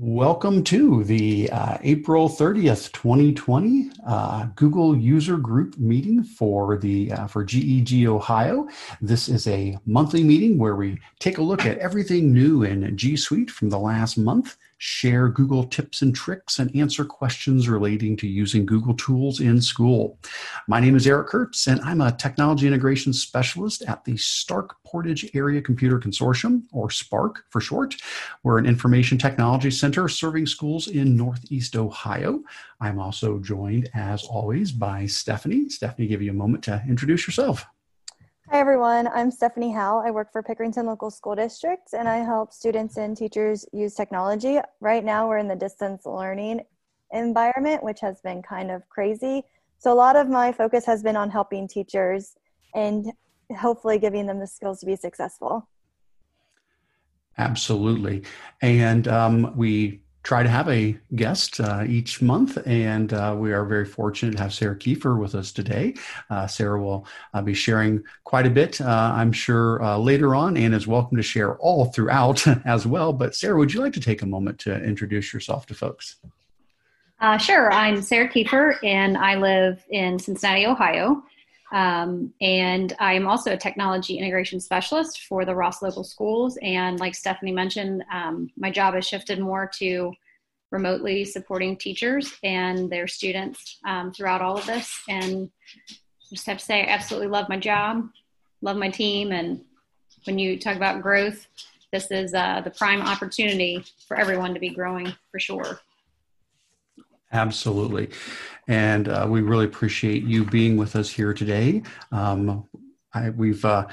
Welcome to the uh, April 30th, 2020 uh, Google user group meeting for the uh, for GEG Ohio. This is a monthly meeting where we take a look at everything new in G Suite from the last month share Google tips and tricks, and answer questions relating to using Google tools in school. My name is Eric Curts, and I'm a technology integration specialist at the Stark Portage Area Computer Consortium, or SPARCC for short. We're an information technology center serving schools in Northeast Ohio. I'm also joined, as always, by Stephanie. Stephanie, give you a moment to introduce yourself. Hi everyone, I'm Stephanie Howell. I work for Pickerington Local School District and I help students and teachers use technology. Right now we're in the distance learning environment, which has been kind of crazy. So a lot of my focus has been on helping teachers and hopefully giving them the skills to be successful. Absolutely. And um, we try to have a guest uh, each month, and uh, we are very fortunate to have Sarah Kiefer with us today. Uh, Sarah will uh, be sharing quite a bit, uh, I'm sure, uh, later on, and is welcome to share all throughout as well. But Sarah, would you like to take a moment to introduce yourself to folks? sure. I'm Sarah Kiefer, and I live in Cincinnati, Ohio. Um, and I'm also a technology integration specialist for the Ross Local Schools. And like Stephanie mentioned, um, my job has shifted more to remotely supporting teachers and their students um, throughout all of this. And just have to say, I absolutely love my job, love my team. And when you talk about growth, this is uh, the prime opportunity for everyone to be growing for sure. Absolutely. And uh, we really appreciate you being with us here today. Um, I, we've uh,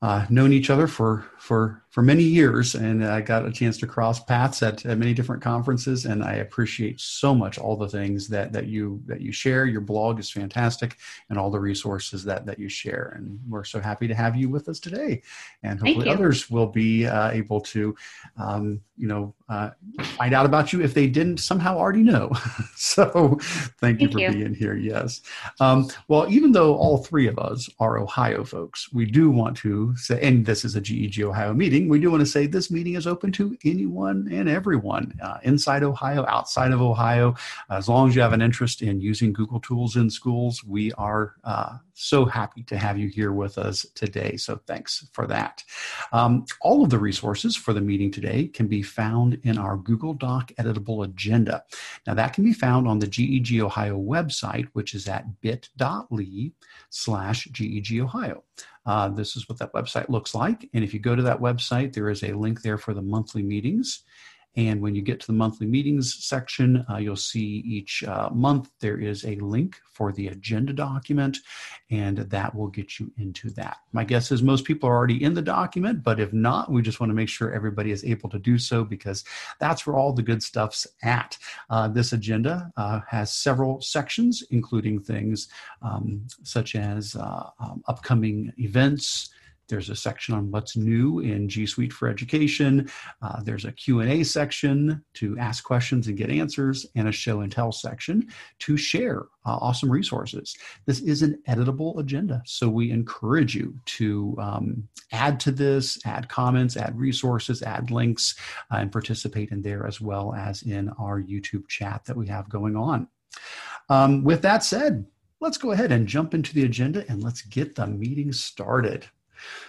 uh, known each other for for for many years, and I got a chance to cross paths at, at many different conferences. And I appreciate so much all the things that that you that you share. Your blog is fantastic, and all the resources that that you share. And we're so happy to have you with us today. And hopefully, others will be uh, able to, um, you know, uh, find out about you if they didn't somehow already know. so, thank, thank you for you. being here. Yes. Um, well, even though all three of us are Ohio folks, we do want to say, and this is a GEG Ohio meeting, we do want to say this meeting is open to anyone and everyone uh, inside Ohio, outside of Ohio. As long as you have an interest in using Google tools in schools, we are uh, so happy to have you here with us today. So thanks for that. Um, all of the resources for the meeting today can be found in our Google Doc editable agenda. Now that can be found on the GEG Ohio website, which is at bit.ly slash GEG Ohio. Uh, this is what that website looks like. And if you go to that website, there is a link there for the monthly meetings. And when you get to the monthly meetings section, uh, you'll see each uh, month there is a link for the agenda document, and that will get you into that. My guess is most people are already in the document, but if not, we just want to make sure everybody is able to do so because that's where all the good stuff's at. Uh, this agenda uh, has several sections, including things um, such as uh, um, upcoming events, there's a section on what's new in G Suite for Education. Uh, there's a Q&A section to ask questions and get answers, and a show and tell section to share uh, awesome resources. This is an editable agenda, so we encourage you to um, add to this, add comments, add resources, add links, uh, and participate in there as well as in our YouTube chat that we have going on. Um, with that said, let's go ahead and jump into the agenda and let's get the meeting started.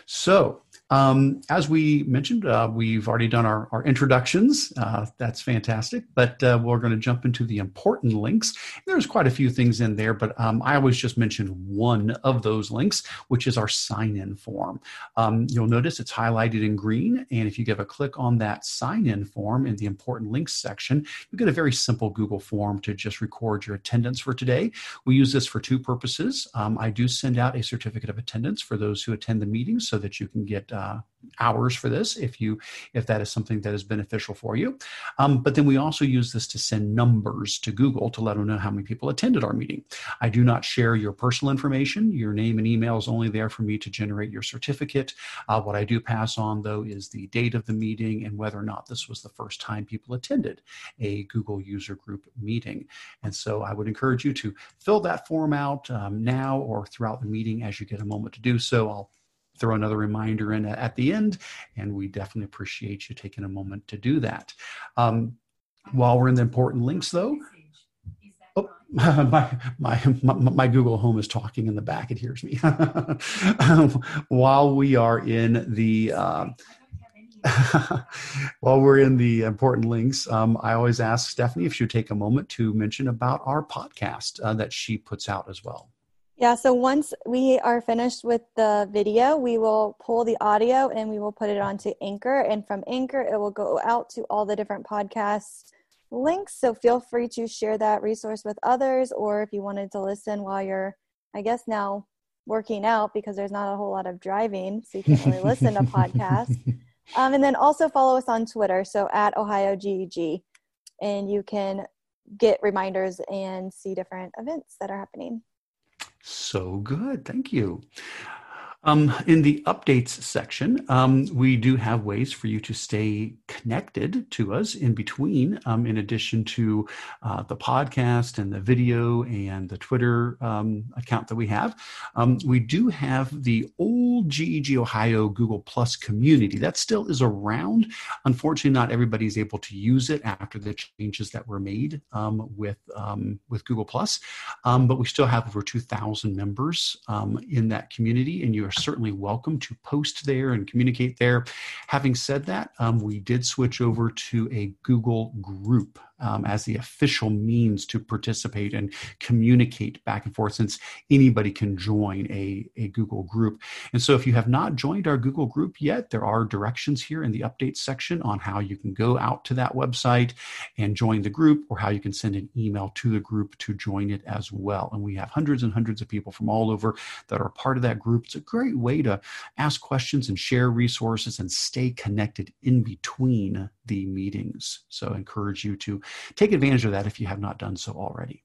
So, um, as we mentioned, uh, we've already done our, our introductions. Uh, that's fantastic. But uh, we're going to jump into the important links. There's quite a few things in there, but um, I always just mention one of those links, which is our sign in form. Um, you'll notice it's highlighted in green. And if you give a click on that sign in form in the important links section, you get a very simple Google form to just record your attendance for today. We use this for two purposes. Um, I do send out a certificate of attendance for those who attend the meetings so that you can get uh, hours for this if you if that is something that is beneficial for you. Um, but then we also use this to send numbers to google to let them know how many people attended our meeting. I do not share your personal information. Your name and email is only there for me to generate your certificate. Uh, what i do pass on though is the date of the meeting and whether or not this was the first time people attended a google user group meeting. And so i would encourage you to fill that form out um, now or throughout the meeting as you get a moment to do so. I'll throw another reminder in at the end, and we definitely appreciate you taking a moment to do that. Um, while we're in the important links, though, oh, my, my, my, my, Google Home is talking in the back. It hears me. while we are in the uh, while we're in the important links, um, I always ask Stephanie if she would take a moment to mention about our podcast uh, that she puts out as well. Yeah, so once we are finished with the video, we will pull the audio and we will put it onto Anchor. And from Anchor, it will go out to all the different podcasts links. So feel free to share that resource with others, or if you wanted to listen while you're, I guess now working out because there's not a whole lot of driving, so you can't really listen to podcasts. Um, and then also follow us on Twitter, so at Ohio GEG, and you can get reminders and see different events that are happening. So good. Thank you. Um, in the updates section, um, we do have ways for you to stay connected to us in between, um, in addition to uh, the podcast and the video and the Twitter um, account that we have. Um, we do have the old GEG Ohio Google Plus community. That still is around. Unfortunately, not everybody is able to use it after the changes that were made um, with, with Google Plus. but we still have over 2,000 members in that community, and you are certainly welcome to post there and communicate there. Having said that, um, we did switch over to a Google group um, as the official means to participate and communicate back and forth since anybody can join a, a Google group. And so if you have not joined our Google group yet, there are directions here in the updates section on how you can go out to that website and join the group or how you can send an email to the group to join it as well. And we have hundreds and hundreds of people from all over that are part of that group. It's a great way to ask questions and share resources and stay connected in between the meetings. So I encourage you to take advantage of that if you have not done so already.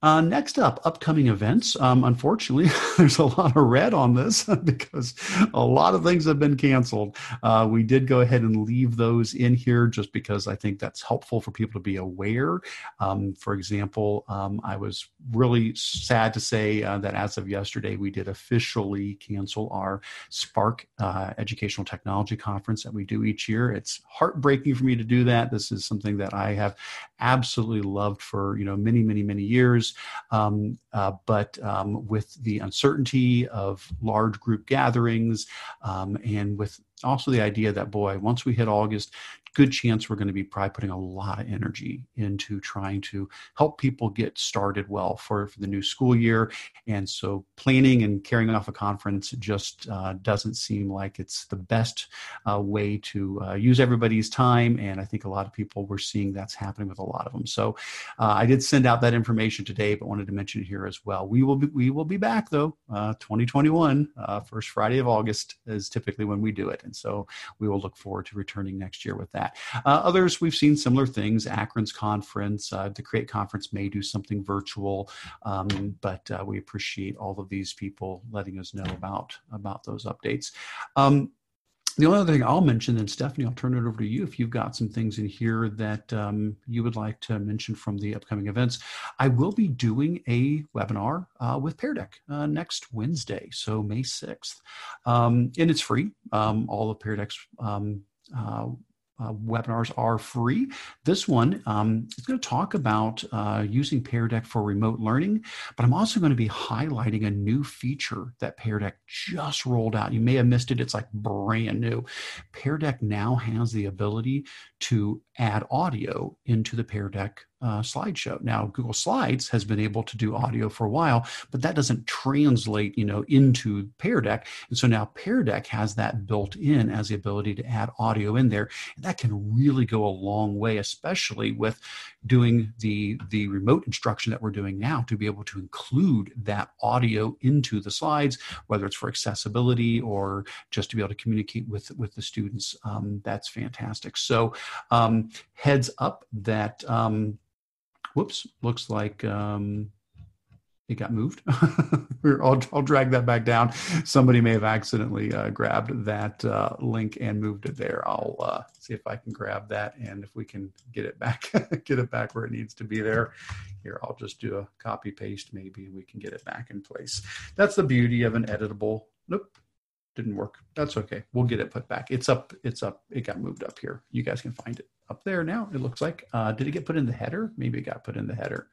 Uh, next up, upcoming events. Um, unfortunately, there's a lot of red on this because a lot of things have been canceled. Uh, we did go ahead and leave those in here just because I think that's helpful for people to be aware. Um, for example, um, I was really sad to say uh, that as of yesterday, we did officially cancel our SPARCC uh, Educational Technology Conference that we do each year. It's heartbreaking for me to do that. This is something that I have absolutely loved for you know many, many, many years. Um, uh, but um, with the uncertainty of large group gatherings um, and with also the idea that boy once we hit august good chance we're going to be probably putting a lot of energy into trying to help people get started well for, for the new school year. And so planning and carrying off a conference just uh, doesn't seem like it's the best uh, way to uh, use everybody's time. And I think a lot of people were seeing that's happening with a lot of them. So uh, I did send out that information today, but wanted to mention it here as well. We will be, we will be back though. Uh, 2021, uh, first Friday of August is typically when we do it. And so we will look forward to returning next year with that that. Uh, others, we've seen similar things. Akron's conference, uh, the Create conference may do something virtual, um, but uh, we appreciate all of these people letting us know about about those updates. Um, the only other thing I'll mention, then Stephanie, I'll turn it over to you if you've got some things in here that um, you would like to mention from the upcoming events. I will be doing a webinar uh, with Pear Deck uh, next Wednesday, so May 6th. Um, and it's free. Um, all of Pear Deck's um, uh, uh, webinars are free. This one um, is going to talk about uh, using Pear Deck for remote learning, but I'm also going to be highlighting a new feature that Pear Deck just rolled out. You may have missed it, it's like brand new. Pear Deck now has the ability to add audio into the Pear Deck uh, slideshow. Now, Google Slides has been able to do audio for a while, but that doesn't translate, you know, into Pear Deck. And so now Pear Deck has that built in as the ability to add audio in there, and that can really go a long way, especially with doing the the remote instruction that we're doing now to be able to include that audio into the slides, whether it's for accessibility or just to be able to communicate with with the students. Um, that's fantastic. So, um, heads up that. Um, whoops, looks like um, it got moved. I'll, I'll, drag that back down. Somebody may have accidentally uh, grabbed that uh, link and moved it there. I'll uh, see if I can grab that and if we can get it back, get it back where it needs to be there. Here, I'll just do a copy paste maybe and we can get it back in place. That's the beauty of an editable. Nope, didn't work. That's okay. We'll get it put back. It's up. It's up. It got moved up here. You guys can find it up there now. It looks like. Uh, did it get put in the header? Maybe it got put in the header.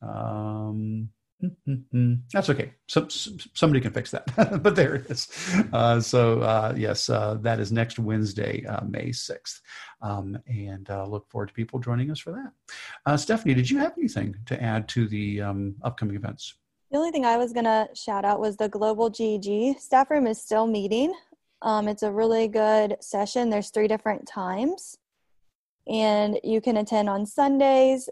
Um, that's okay. So, somebody can fix that. but there it is. Uh, so uh, yes, uh, that is next Wednesday, uh, May sixth, um, and uh, look forward to people joining us for that. Uh, Stephanie, did you have anything to add to the um, upcoming events? The only thing I was gonna shout out was the Global GEG staff room is still meeting. Um, it's a really good session. There's three different times, and you can attend on Sundays,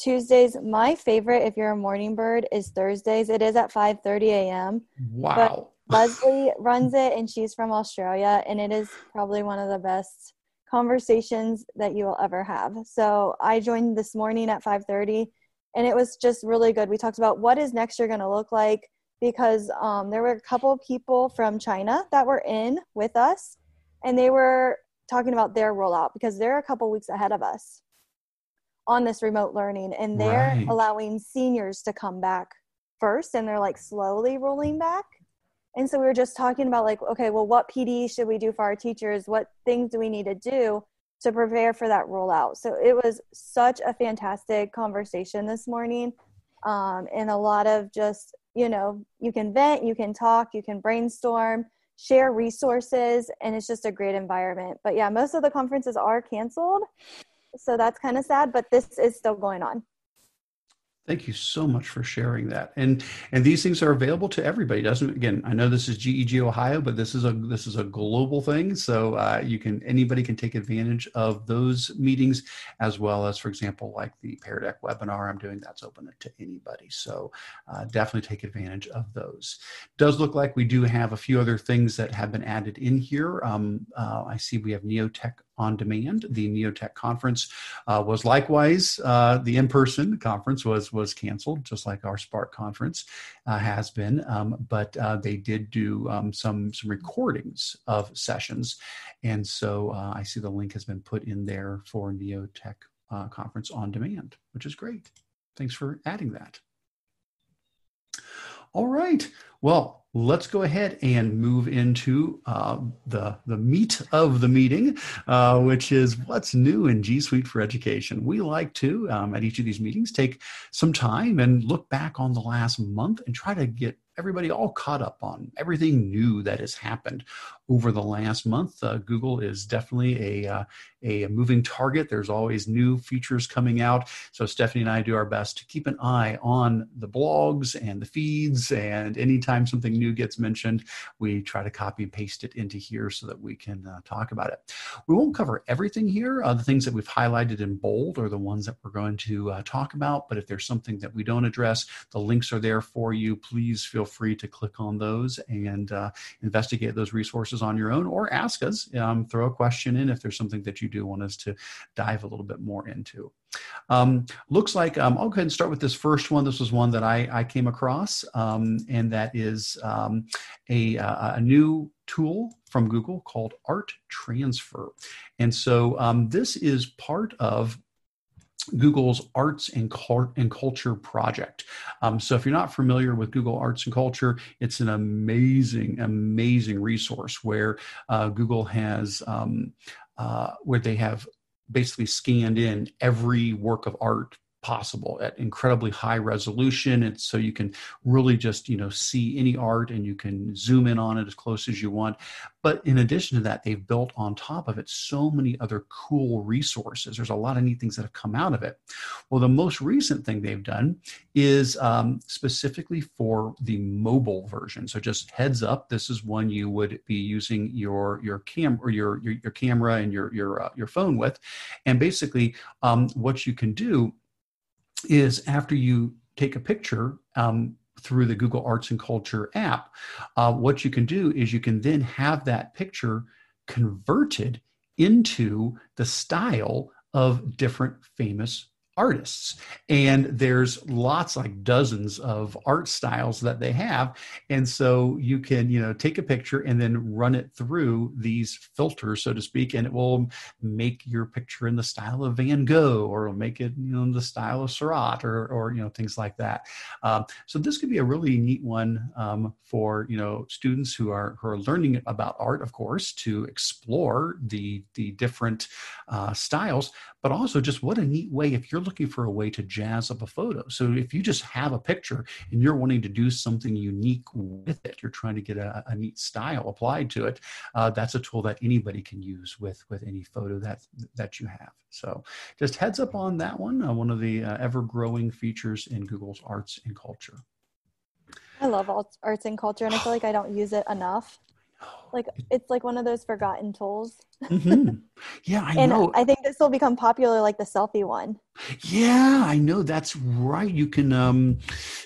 Tuesdays. My favorite, if you're a morning bird, is Thursdays. It is at 5:30 a.m. Wow. But Leslie runs it, and she's from Australia, and it is probably one of the best conversations that you will ever have. So I joined this morning at 5:30, and it was just really good. We talked about what is next year going to look like because um, there were a couple people from China that were in with us, and they were talking about their rollout because they're a couple weeks ahead of us on this remote learning and they're right. allowing seniors to come back first and they're like slowly rolling back and so we were just talking about like okay well what pd should we do for our teachers what things do we need to do to prepare for that rollout so it was such a fantastic conversation this morning um, and a lot of just you know you can vent you can talk you can brainstorm share resources and it's just a great environment but yeah most of the conferences are canceled so that's kind of sad, but this is still going on. Thank you so much for sharing that. And and these things are available to everybody. Doesn't it? again? I know this is GEG Ohio, but this is a this is a global thing. So uh, you can anybody can take advantage of those meetings as well as, for example, like the Pear Deck webinar I'm doing. That's open to anybody. So uh, definitely take advantage of those. Does look like we do have a few other things that have been added in here. Um, uh, I see we have Neotech on demand. The Neotech conference uh, was likewise uh, the in-person conference was was canceled, just like our SPARCC conference uh, has been. Um, but uh, they did do um, some some recordings of sessions, and so uh, I see the link has been put in there for Neotech uh, conference on demand, which is great. Thanks for adding that. All right. Well, let's go ahead and move into uh, the the meat of the meeting, uh, which is what's new in G Suite for Education. We like to um, at each of these meetings take some time and look back on the last month and try to get everybody all caught up on everything new that has happened over the last month. Uh, Google is definitely a, uh, a moving target. There's always new features coming out. So Stephanie and I do our best to keep an eye on the blogs and the feeds. And anytime something new gets mentioned, we try to copy and paste it into here so that we can uh, talk about it. We won't cover everything here. Uh, the things that we've highlighted in bold are the ones that we're going to uh, talk about. But if there's something that we don't address, the links are there for you. Please feel free to click on those and uh, investigate those resources on your own or ask us. Um, throw a question in if there's something that you do want us to dive a little bit more into. Um, looks like um, I'll go ahead and start with this first one. This was one that I, I came across, um, and that is um, a, a new tool from Google called Art Transfer. And so um, this is part of Google's Arts and, and Culture project. Um, so, if you're not familiar with Google Arts and Culture, it's an amazing, amazing resource where uh, Google has, um, uh, where they have basically scanned in every work of art possible at incredibly high resolution. And so you can really just you know see any art and you can zoom in on it as close as you want. But in addition to that they've built on top of it so many other cool resources. There's a lot of neat things that have come out of it. Well the most recent thing they've done is um, specifically for the mobile version. So just heads up this is one you would be using your your cam or your your, your camera and your your uh, your phone with. And basically um, what you can do is after you take a picture um, through the Google Arts and Culture app, uh, what you can do is you can then have that picture converted into the style of different famous artists. And there's lots like dozens of art styles that they have. And so you can you know take a picture and then run it through these filters so to speak and it will make your picture in the style of van gogh or make it you know in the style of Seurat or or you know things like that. Um, so this could be a really neat one um, for you know students who are who are learning about art of course to explore the the different uh, styles but also just what a neat way if you're looking for a way to jazz up a photo. So if you just have a picture and you're wanting to do something unique with it, you're trying to get a, a neat style applied to it. Uh, that's a tool that anybody can use with with any photo that that you have. So just heads up on that one. Uh, one of the uh, ever growing features in Google's arts and culture. I love arts and culture, and I feel like I don't use it enough like it's like one of those forgotten tools. mm-hmm. Yeah, I and know. I think this will become popular, like the selfie one. Yeah, I know. That's right. You can um,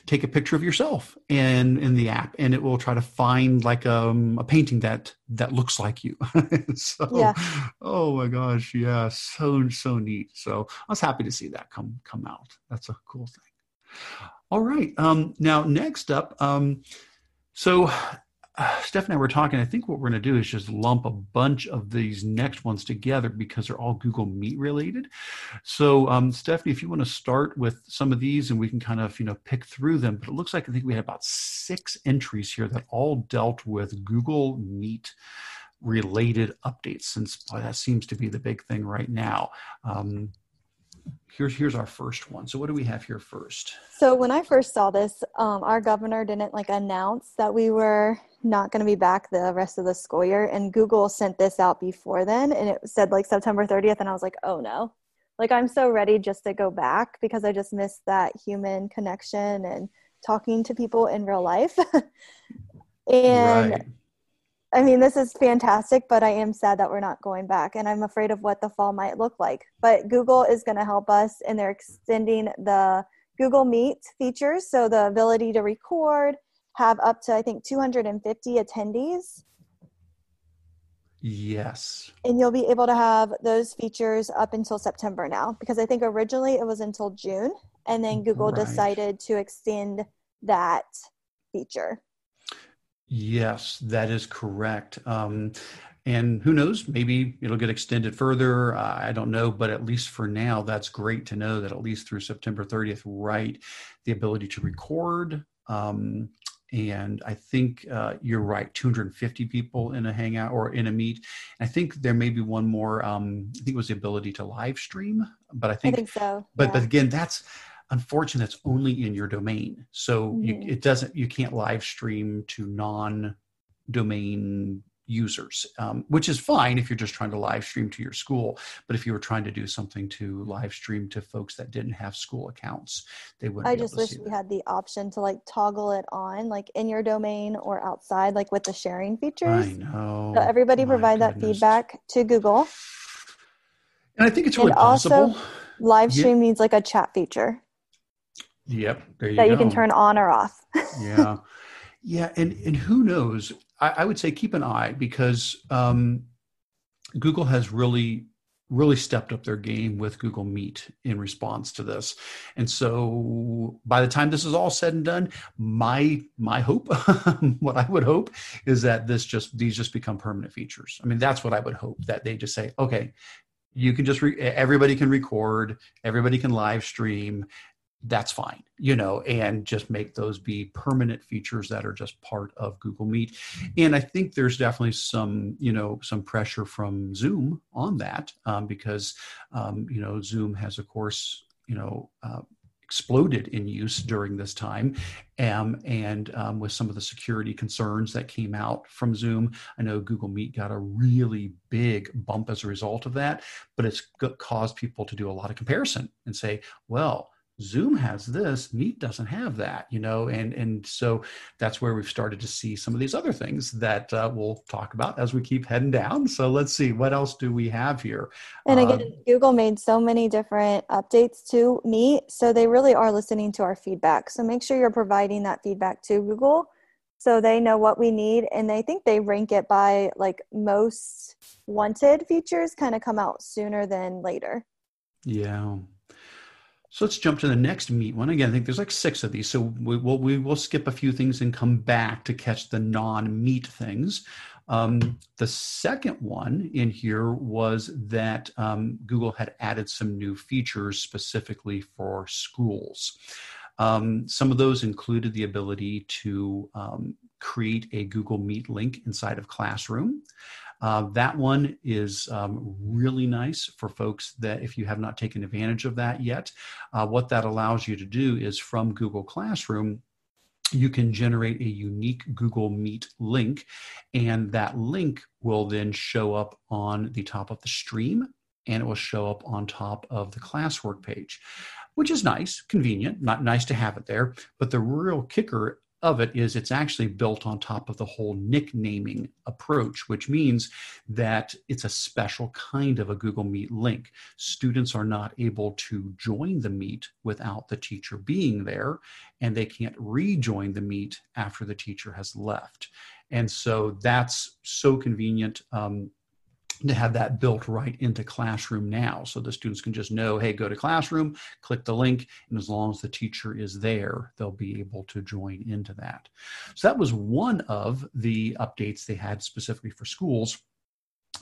take a picture of yourself and in the app, and it will try to find like um, a painting that that looks like you. so, yeah. oh my gosh, yeah, so so neat. So I was happy to see that come come out. That's a cool thing. All right. Um, now next up. Um, so uh, Steph and I were talking. I think what we're going to do is just lump a bunch of these next ones together because they're all Google Meet related. So, um, Stephanie, if you want to start with some of these, and we can kind of you know pick through them. But it looks like I think we had about six entries here that all dealt with Google Meet related updates. Since boy, that seems to be the big thing right now. Um, here's here's our first one. So what do we have here first? So when I first saw this, um, our governor didn't like announce that we were not going to be back the rest of the school year, and Google sent this out before then, and it said like September 30th, and I was like, oh no, like I'm so ready just to go back because I just miss that human connection and talking to people in real life. and right. I mean, this is fantastic, but I am sad that we're not going back, and I'm afraid of what the fall might look like. But Google is going to help us, and they're extending the Google Meet features, so the ability to record, have up to I think 250 attendees. Yes. And you'll be able to have those features up until September now, because I think originally it was until June, and then Google right. decided to extend that feature. Yes, that is correct. Um, and who knows, maybe it'll get extended further. Uh, I don't know, but at least for now, that's great to know that at least through September 30th, right, the ability to record. Um, and I think uh, you're right, 250 people in a hangout or in a meet. I think there may be one more. Um, I think it was the ability to live stream, but I think, I think so. But yeah. but again, that's unfortunately that's only in your domain. So mm-hmm. you, it doesn't you can't live stream to non domain users um, which is fine if you're just trying to live stream to your school. But if you were trying to do something to live stream to folks that didn't have school accounts they wouldn't i just wish we had the option to like toggle it on like in your domain or outside like with the sharing features. i know. So everybody My provide goodness. that feedback to google. And i think it's really and possible. also live stream yeah. needs like a chat feature Yep. You that go. you can turn on or off. yeah. Yeah. And, and who knows? I, I would say keep an eye because um, Google has really really stepped up their game with Google Meet in response to this. And so by the time this is all said and done, my my hope, what I would hope is that this just these just become permanent features. I mean, that's what I would hope that they just say, okay, you can just re- everybody can record, everybody can live stream, that's fine, you know, and just make those be permanent features that are just part of Google Meet. And I think there's definitely some, you know, some pressure from Zoom on that um, because, um, you know, Zoom has, of course, you know, uh, exploded in use during this time. Um, and um, with some of the security concerns that came out from Zoom, I know Google Meet got a really big bump as a result of that, but it's caused people to do a lot of comparison and say, well, Zoom has this, Meet doesn't have that, you know, and and so that's where we've started to see some of these other things that uh, we'll talk about as we keep heading down. So let's see what else do we have here. And again, uh, Google made so many different updates to Meet, so they really are listening to our feedback. So make sure you're providing that feedback to Google, so they know what we need, and they think they rank it by like most wanted features, kind of come out sooner than later. Yeah. So let's jump to the next meet one. Again, I think there's like six of these. So we will, we will skip a few things and come back to catch the non meet things. Um, the second one in here was that um, Google had added some new features specifically for schools. Um, some of those included the ability to um, create a Google Meet link inside of Classroom. Uh, that one is um, really nice for folks that if you have not taken advantage of that yet, uh, what that allows you to do is from Google Classroom, you can generate a unique Google Meet link, and that link will then show up on the top of the stream and it will show up on top of the classwork page, which is nice, convenient, not nice to have it there. But the real kicker of it is it's actually built on top of the whole nicknaming approach, which means that it's a special kind of a Google Meet link. Students are not able to join the Meet without the teacher being there, and they can't rejoin the Meet after the teacher has left. And so that's so convenient. Um, to have that built right into Classroom now. So the students can just know, hey, go to Classroom, click the link, and as long as the teacher is there, they'll be able to join into that. So that was one of the updates they had specifically for schools.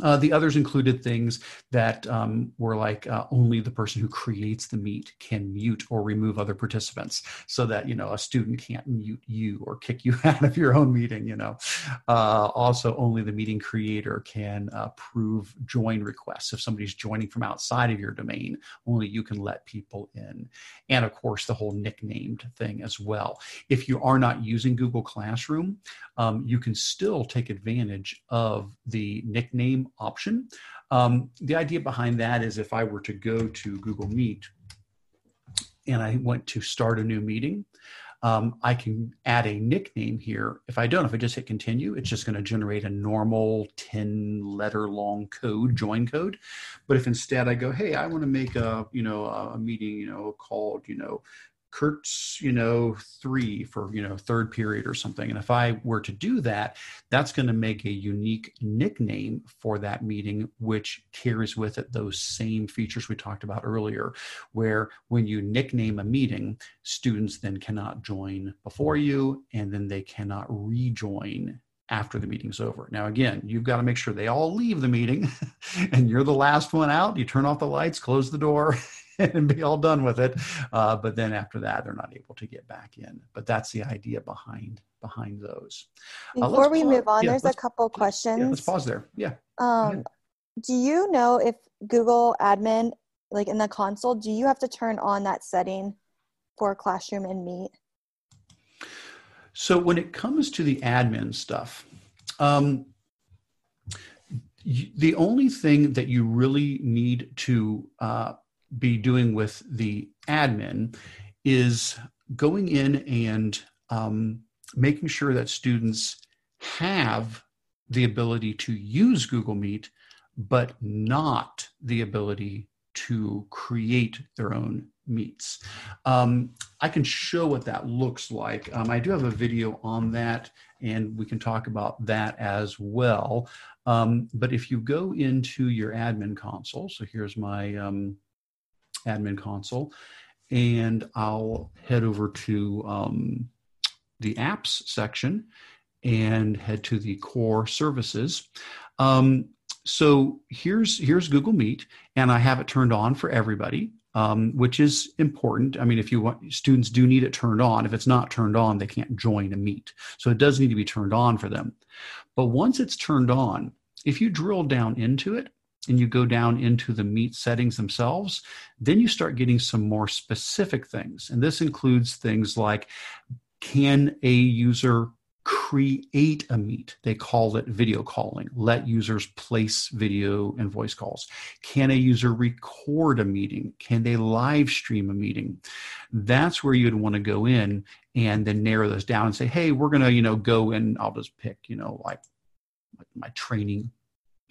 Uh, the others included things that um, were like uh, only the person who creates the meet can mute or remove other participants so that you know a student can't mute you or kick you out of your own meeting you know. Uh, also only the meeting creator can approve join requests. If somebody's joining from outside of your domain only you can let people in. And of course the whole nicknamed thing as well. If you are not using google classroom um, you can still take advantage of the nickname option. Um, the idea behind that is if I were to go to Google Meet and I want to start a new meeting, um, I can add a nickname here. If I don't, if I just hit continue, it's just going to generate a normal 10 letter long code, join code. But if instead I go, hey, I want to make a, you know, a meeting, you know, called, you know, Kurt's, you know, three for, you know, third period or something. And if I were to do that, that's going to make a unique nickname for that meeting, which carries with it those same features we talked about earlier, where when you nickname a meeting, students then cannot join before you and then they cannot rejoin after the meeting's over. Now, again, you've got to make sure they all leave the meeting and you're the last one out. You turn off the lights, close the door, and be all done with it. Uh, but then after that, they're not able to get back in. But that's the idea behind behind those. Uh, Before we move on, yeah, there's a couple questions. Yeah, let's pause there. Yeah. Um, do you know if Google Admin, like in the console, do you have to turn on that setting for Classroom and Meet? So when it comes to the admin stuff, um, the only thing that you really need to uh, be doing with the admin is going in and um, making sure that students have the ability to use Google Meet, but not the ability to create their own meets. Um, I can show what that looks like. Um, I do have a video on that, and we can talk about that as well. Um, but if you go into your admin console, so here's my um, admin console, and I'll head over to um, the apps section and head to the core services. Um, so here's here's Google Meet, and I have it turned on for everybody, um, which is important. I mean, if you want students do need it turned on. If it's not turned on, they can't join a meet. So it does need to be turned on for them. But once it's turned on, if you drill down into it, and you go down into the meet settings themselves, then you start getting some more specific things. And this includes things like can a user create a meet? They call it video calling. Let users place video and voice calls. Can a user record a meeting? Can they live stream a meeting? That's where you'd want to go in and then narrow those down and say, hey, we're going to, you know, go and I'll just pick, you know, like my training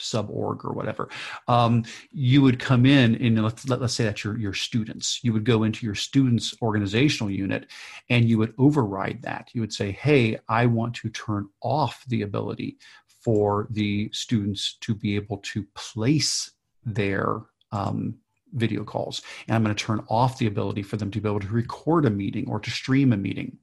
sub-org or whatever um, you would come in and let's, let, us say that your, your students. You would go into your students organizational unit and you would override that. You would say hey i want to turn off the ability for the students to be able to place their um, video calls. And i'm going to turn off the ability for them to be able to record a meeting or to stream a meeting.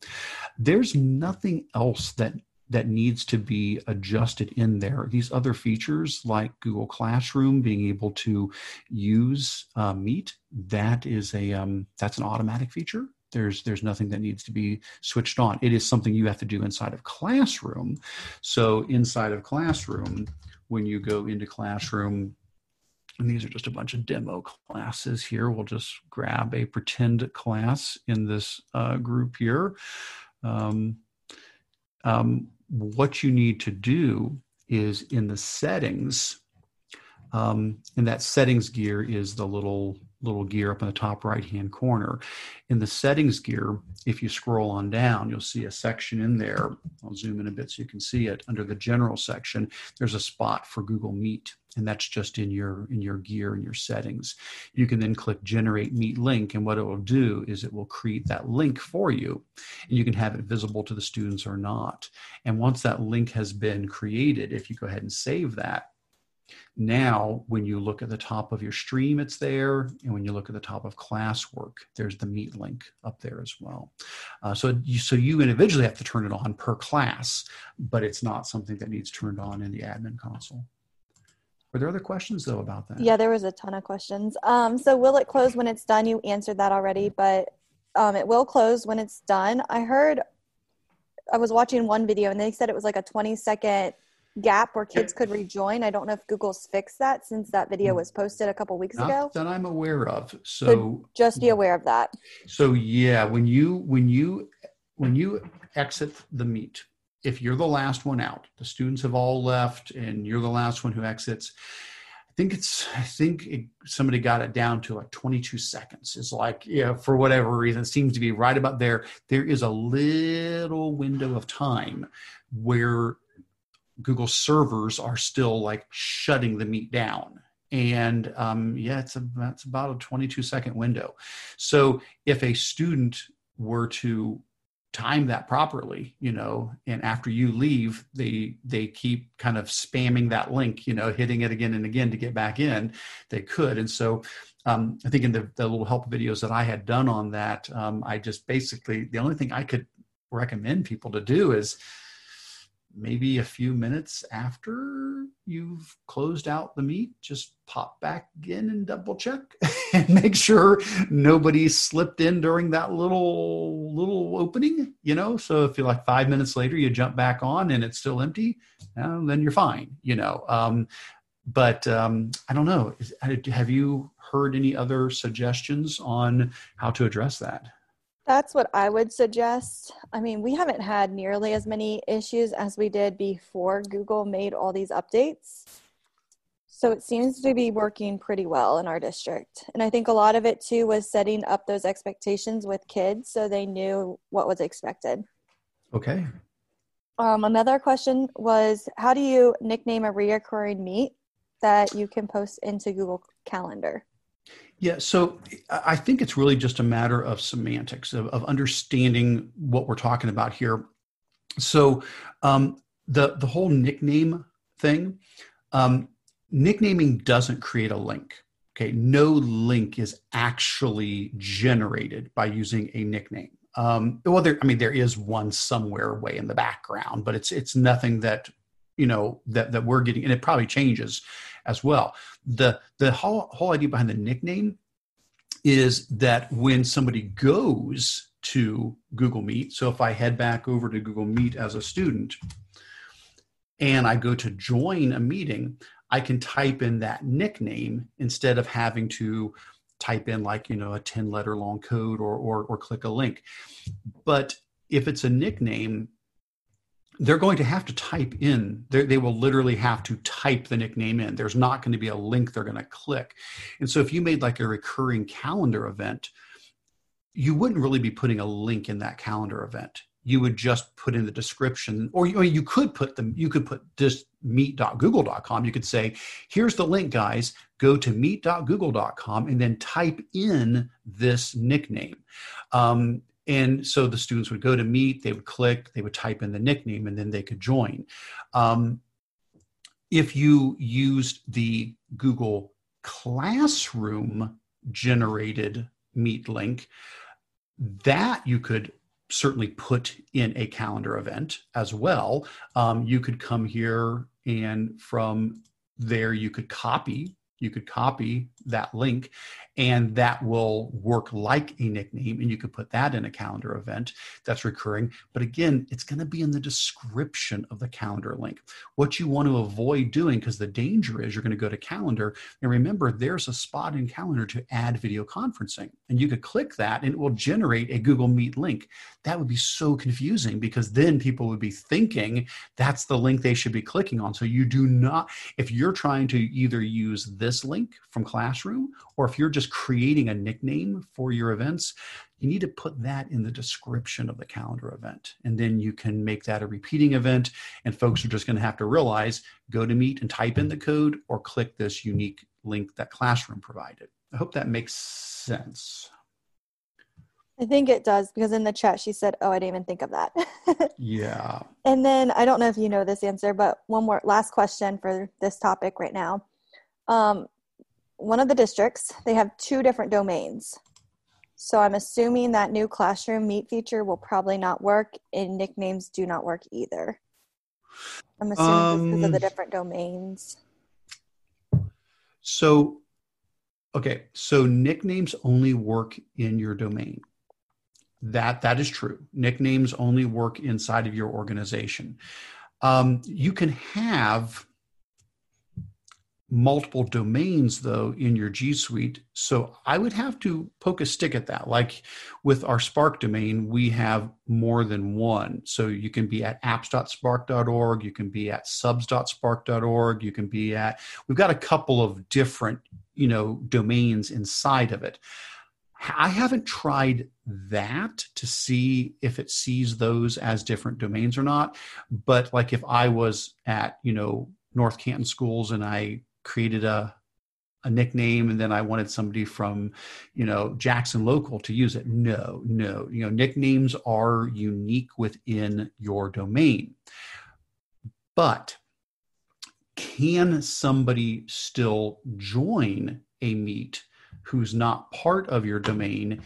There's nothing else that that needs to be adjusted in there. These other features like Google Classroom being able to use uh, Meet, that is a um, that's an automatic feature. There's there's nothing that needs to be switched on. It is something you have to do inside of Classroom. So inside of Classroom, when you go into Classroom, and these are just a bunch of demo classes here. We'll just grab a pretend class in this uh, group here. Um, um, what you need to do is in the settings, um, and that settings gear is the little little gear up in the top right hand corner. In the settings gear, if you scroll on down, you'll see a section in there. I'll zoom in a bit so you can see it. Under the general section, there's a spot for Google Meet, and that's just in your in your gear and your settings. You can then click generate Meet link, and what it will do is it will create that link for you, and you can have it visible to the students or not. And once that link has been created, if you go ahead and save that, now, when you look at the top of your stream, it's there. And when you look at the top of classwork, there's the Meet link up there as well. Uh, so, you, so you individually have to turn it on per class, but it's not something that needs turned on in the admin console. Were there other questions though about that? Yeah, there was a ton of questions. Um, so will it close when it's done? You answered that already, but um, it will close when it's done. I heard, I was watching one video and they said it was like a 20 second gap where kids could rejoin. I don't know if Google's fixed that since that video hmm. was posted a couple weeks Not ago. that I'm aware of. So, So just be aware of that. so yeah, when you when you when you exit the meet, if you're the last one out, the students have all left, and you're the last one who exits. I think it's I think it, somebody got it down to like 22 seconds. It's like yeah, for whatever reason, it seems to be right about there. There is a little window of time where Google servers are still like shutting the meet down. And um, yeah, it's a, that's about a 22 second window. So if a student were to time that properly, you know, and after you leave, they they keep kind of spamming that link, you know, hitting it again and again to get back in, they could. And so um, I think in the, the little help videos that I had done on that, um, I just basically the only thing I could recommend people to do is maybe a few minutes after you've closed out the meet, just pop back in and double check and make sure nobody slipped in during that little little opening. You know, so if you're like five minutes later you jump back on and it's still empty, then you're fine. You know, um, but um, I don't know. Have you heard any other suggestions on how to address that? That's what I would suggest. I mean, we haven't had nearly as many issues as we did before Google made all these updates. So it seems to be working pretty well in our district. And I think a lot of it too was setting up those expectations with kids so they knew what was expected. Okay. Um, another question was how do you nickname a reoccurring meet that you can post into Google Calendar? Yeah, so I think it's really just a matter of semantics, of, of understanding what we're talking about here. So um, the the whole nickname thing, um, nicknaming doesn't create a link. Okay, no link is actually generated by using a nickname. Um, well, there, I mean, there is one somewhere way in the background, but it's it's nothing that you know that that we're getting, and it probably changes as well. The the whole whole idea behind the nickname is that when somebody goes to Google Meet, so if I head back over to Google Meet as a student and I go to join a meeting, I can type in that nickname instead of having to type in like you know a 10 letter long code or, or or click a link but if it's a nickname they're going to have to type in they will literally have to type the nickname in. There's not going to be a link they're going to click. And so if you made like a recurring calendar event you wouldn't really be putting a link in that calendar event. You would just put in the description or you, or you could put them you could put just meet.google.com you could say here's the link guys. Go to meet.google.com and then type in this nickname. Um, and so the students would go to meet, they would click, they would type in the nickname, and then they could join. Um, if you used the Google Classroom generated meet link that you could certainly put in a calendar event as well um, you could come here and from there you could copy you could copy that link and that will work like a nickname and you could put that in a calendar event that's recurring. But again it's going to be in the description of the calendar link. What you want to avoid doing because the danger is you're going to go to calendar and remember there's a spot in calendar to add video conferencing and you could click that and it will generate a google meet link. That would be so confusing because then people would be thinking that's the link they should be clicking on. So you do not if you're trying to either use this link from classroom or if you're just creating a nickname for your events, you need to put that in the description of the calendar event. And then you can make that a repeating event. And folks are just going to have to realize go to Meet and type in the code or click this unique link that Classroom provided. I hope that makes sense. I think it does because in the chat she said, "Oh, I didn't even think of that." yeah. And then I don't know if you know this answer, but one more last question for this topic right now. Um, one of the districts, they have two different domains. So I'm assuming that new classroom meet feature will probably not work and nicknames do not work either. I'm assuming um, because of the um, different domains. So, okay, so nicknames only work in your domain. That that is true. Nicknames only work inside of your organization. Um, you can have multiple domains though in your G Suite. So I would have to poke a stick at that. Like with our SPARCC domain, we have more than one. So you can be at apps.sparcc.org, you can be at subs.sparcc.org, you can be at, we've got a couple of different, you know, domains inside of it. I haven't tried that to see if it sees those as different domains or not. But like if I was at, you know, North Canton schools and I created a a nickname and then I wanted somebody from, you know, Jackson local to use it. No, no. You know, nicknames are unique within your domain. But can somebody still join a meet who's not part of your domain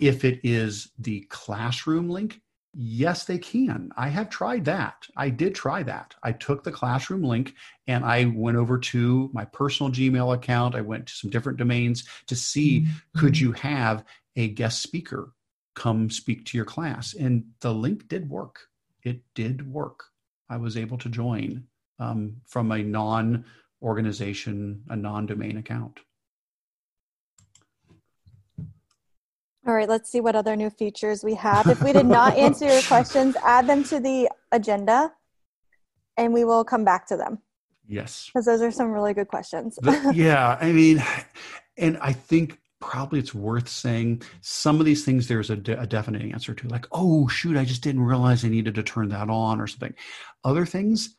if it is the classroom link Yes, they can. I have tried that. I did try that. I took the classroom link and I went over to my personal Gmail account. I went to some different domains to see mm-hmm. could you have a guest speaker come speak to your class. And the link did work. It did work. I was able to join um, from a non organization, a non domain account. All right, let's see what other new features we have. If we did not answer your questions, add them to the agenda and we will come back to them. Yes. Because those are some really good questions. the, yeah, I mean, and I think probably it's worth saying some of these things there's a, de- a definite answer to, like, oh, shoot, I just didn't realize I needed to turn that on or something. Other things,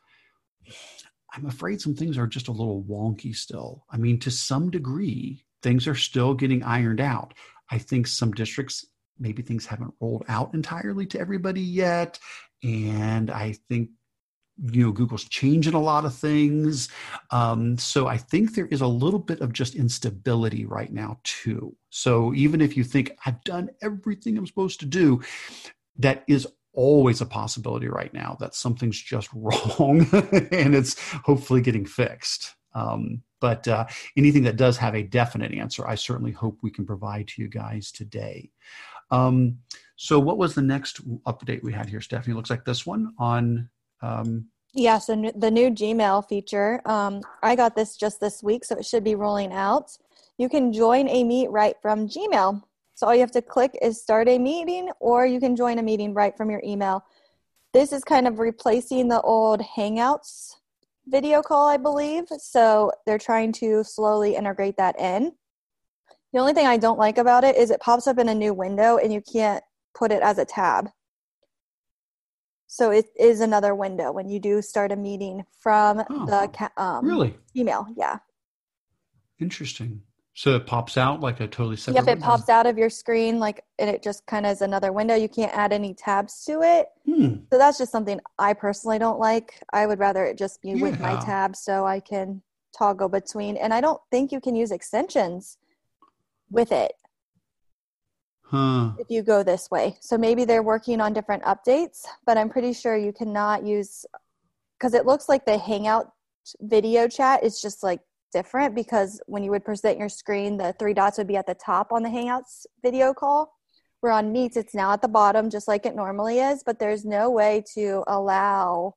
I'm afraid some things are just a little wonky still. I mean, to some degree, things are still getting ironed out. I think some districts, maybe things haven't rolled out entirely to everybody yet. And I think you know google's changing a lot of things. Um, so i think there is a little bit of just instability right now too. So even if you think i've done everything i'm supposed to do that is always a possibility right now that something's just wrong and it's hopefully getting fixed. Um, but uh, anything that does have a definite answer, I certainly hope we can provide to you guys today. Um, so, what was the next update we had here, Stephanie? Looks like this one on. Um, yes, yeah, so the new Gmail feature. Um, I got this just this week, so it should be rolling out. You can join a meet right from Gmail. So all you have to click is start a meeting, or you can join a meeting right from your email. This is kind of replacing the old Hangouts video call, I believe. So they're trying to slowly integrate that in. The only thing I don't like about it is it pops up in a new window and you can't put it as a tab. So it is another window when you do start a meeting from oh, the um, really email. Yeah. Interesting. So it pops out like a totally separate. Yep, it window? pops out of your screen like, and it just kind of is another window. You can't add any tabs to it. Hmm. So that's just something I personally don't like. I would rather it just be yeah. with my tab so I can toggle between. And I don't think you can use extensions with it Huh. if you go this way. So maybe they're working on different updates, but I'm pretty sure you cannot use because it looks like the Hangout video chat is just like different because when you would present your screen, the three dots would be at the top on the Hangouts video call. Where on Meets, it's now at the bottom, just like it normally is, but there's no way to allow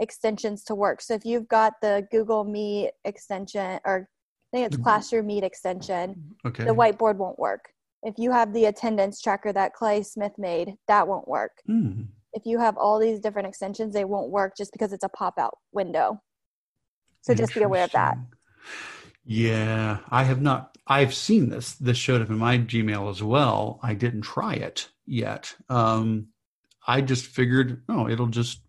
extensions to work. So if you've got the Google Meet extension, or I think it's Classroom Meet extension, Okay. the whiteboard won't work. If you have the attendance tracker that Clay Smith made, that won't work. Hmm. If you have all these different extensions, they won't work just because it's a pop out window. So just be aware of that. Yeah, I have not. I've seen this. This showed up in my Gmail as well. I didn't try it yet. Um, I just figured, oh, it'll just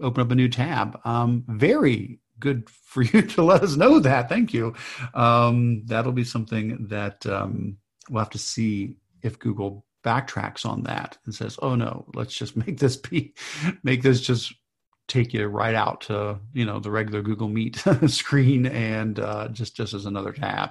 open up a new tab. Um, very good for you to let us know that. Thank you. Um, that'll be something that um, we'll have to see if Google backtracks on that and says, "Oh no, let's just make this be, make this just take you right out to you know the regular Google Meet screen and uh, just just as another tab."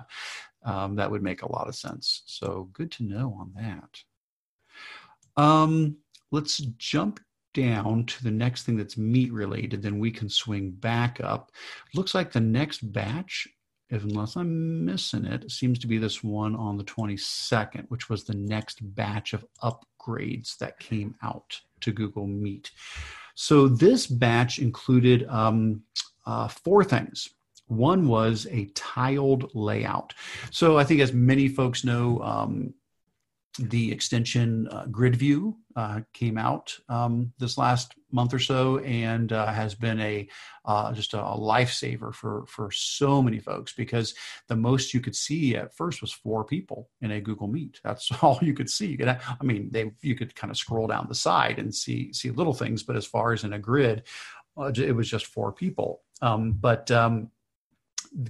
Um, that would make a lot of sense. So good to know on that. Um, let's jump down to the next thing that's meet related. Then we can swing back up. Looks like the next batch unless I'm missing it, seems to be this one on the 22nd, which was the next batch of upgrades that came out to Google Meet. So this batch included um, uh, four things. One was a tiled layout. So I think, as many folks know, um, the extension uh, grid view uh, came out um, this last month or so and uh, has been a uh, just a, a lifesaver for for so many folks because the most you could see at first was four people in a Google Meet. That's all you could see. You could, I mean, they you could kind of scroll down the side and see see little things, but as far as in a grid, uh, it was just four people. Um, but um,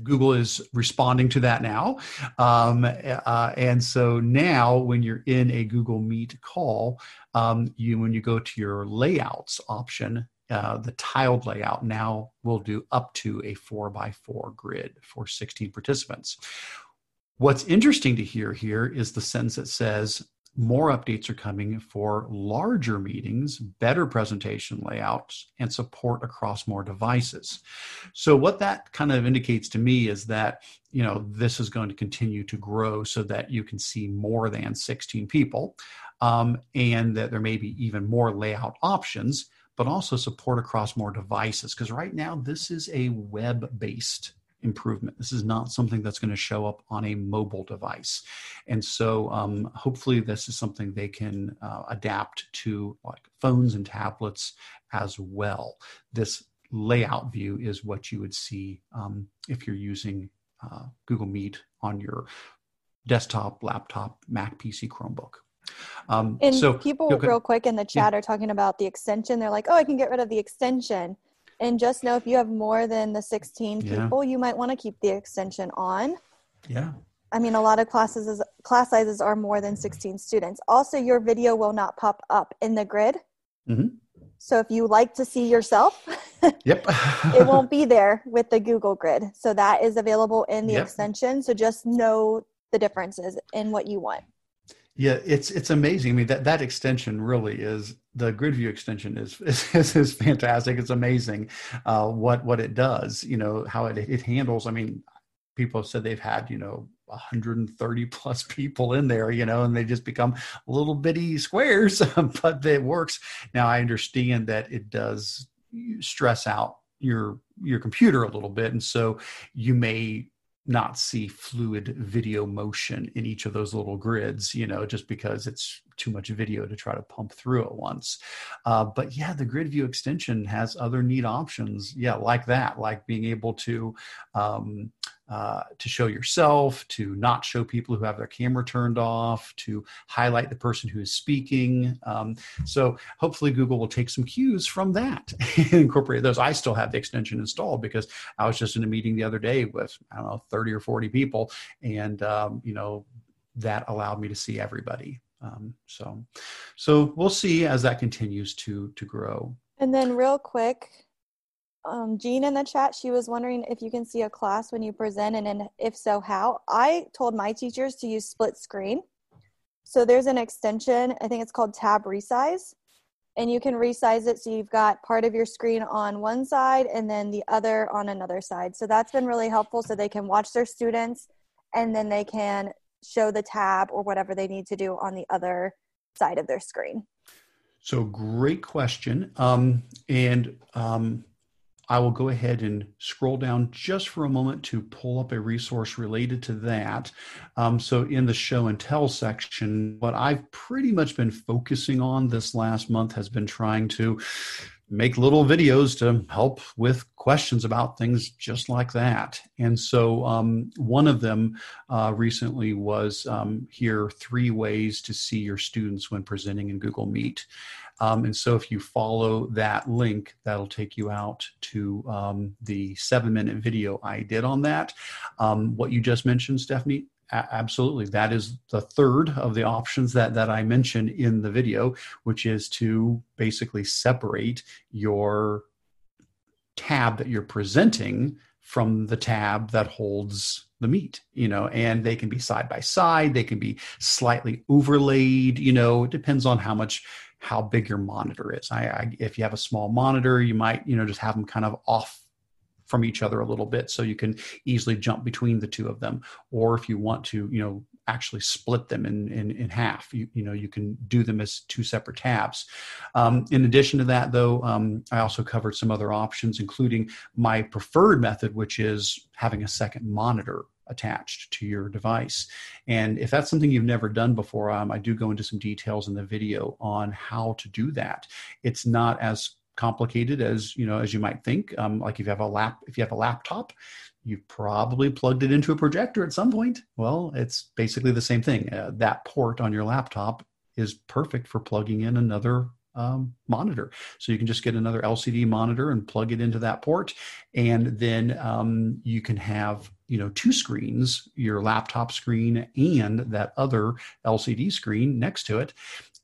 Google is responding to that now. Um, uh, and so now, when you're in a Google Meet call, um, you when you go to your layouts option, uh, the tiled layout now will do up to a four by four grid for 16 participants. What's interesting to hear here is the sentence that says more updates are coming for larger meetings, better presentation layouts, and support across more devices. So what that kind of indicates to me is that you know this is going to continue to grow so that you can see more than 16 people, um, and that there may be even more layout options, but also support across more devices. Because right now this is a web-based improvement. This is not something that's going to show up on a mobile device. And so um, hopefully this is something they can uh, adapt to like phones and tablets as well. This layout view is what you would see um, if you're using uh, Google Meet on your desktop, laptop, Mac, PC, Chromebook. Um, And so people, real quick in the chat, are talking about the extension. They're like, oh, I can get rid of the extension. And just know if you have more than the 16 Yeah. people, you might want to keep the extension on. yeah, I mean, a lot of classes is, class sizes are more than 16 students. Also, your video will not pop up in the grid. mm-hmm. So if you like to see yourself, yep. it won't be there with the Google grid. So that is available in the Yep. extension. So just know the differences in what you want. Yeah, it's it's amazing. I mean that that extension really is the grid view extension is is, is fantastic. It's amazing uh, what what it does. You know how it it handles. I mean, people have said they've had you know 130 plus people in there. You know, and they just become little bitty squares, but it works. Now I understand that it does stress out your your computer a little bit, and so you may not see fluid video motion in each of those little grids, you know, just because it's too much video to try to pump through at once. Uh, but yeah, the grid view extension has other neat options. Yeah, like that, like being able to um, uh, to show yourself, to not show people who have their camera turned off, to highlight the person who is speaking. Um, so hopefully Google will take some cues from that and incorporate those. I still have the extension installed because I was just in a meeting the other day with I don't know 30 or 40 people, and um, you know that allowed me to see everybody. Um, so, so we'll see as that continues to to grow. And then, real quick, um, Jean in the chat. She was wondering if you can see a class when you present, and, and if so, how. I told my teachers to use split screen. So there's an extension, I think it's called Tab Resize, and you can resize it so you've got part of your screen on one side and then the other on another side. So that's been really helpful so they can watch their students and then they can show the tab or whatever they need to do on the other side of their screen. So great question. Um, and um, I will go ahead and scroll down just for a moment to pull up a resource related to that. Um, so, in the show and tell section, what I've pretty much been focusing on this last month has been trying to make little videos to help with questions about things just like that. And so, um, one of them uh, recently was um, here three ways to see your students when presenting in Google Meet. Um, and so if you follow that link, that'll take you out to um, the seven minute video I did on that. Um, what you just mentioned, Stephanie, absolutely. That is the third of the options that, that I mentioned in the video, which is to basically separate your tab that you're presenting from the tab that holds the meet you know and they can be side by side they can be slightly overlaid you know it depends on how much how big your monitor is. I, I, if you have a small monitor, you might you know just have them kind of off from each other a little bit so you can easily jump between the two of them or if you want to you know actually split them in in, in half you, you know you can do them as two separate tabs um, in addition to that though um, i also covered some other options including my preferred method which is having a second monitor attached to your device. And if that's something you've never done before, um, I do go into some details in the video on how to do that. It's not as complicated as you know as you might think. Um, like if you have a lap, if you have a laptop, you've probably plugged it into a projector at some point. Well, it's basically the same thing. Uh, that port on your laptop is perfect for plugging in another um, monitor. So you can just get another LCD monitor and plug it into that port, and then um, you can have you know two screens, your laptop screen and that other LCD screen next to it.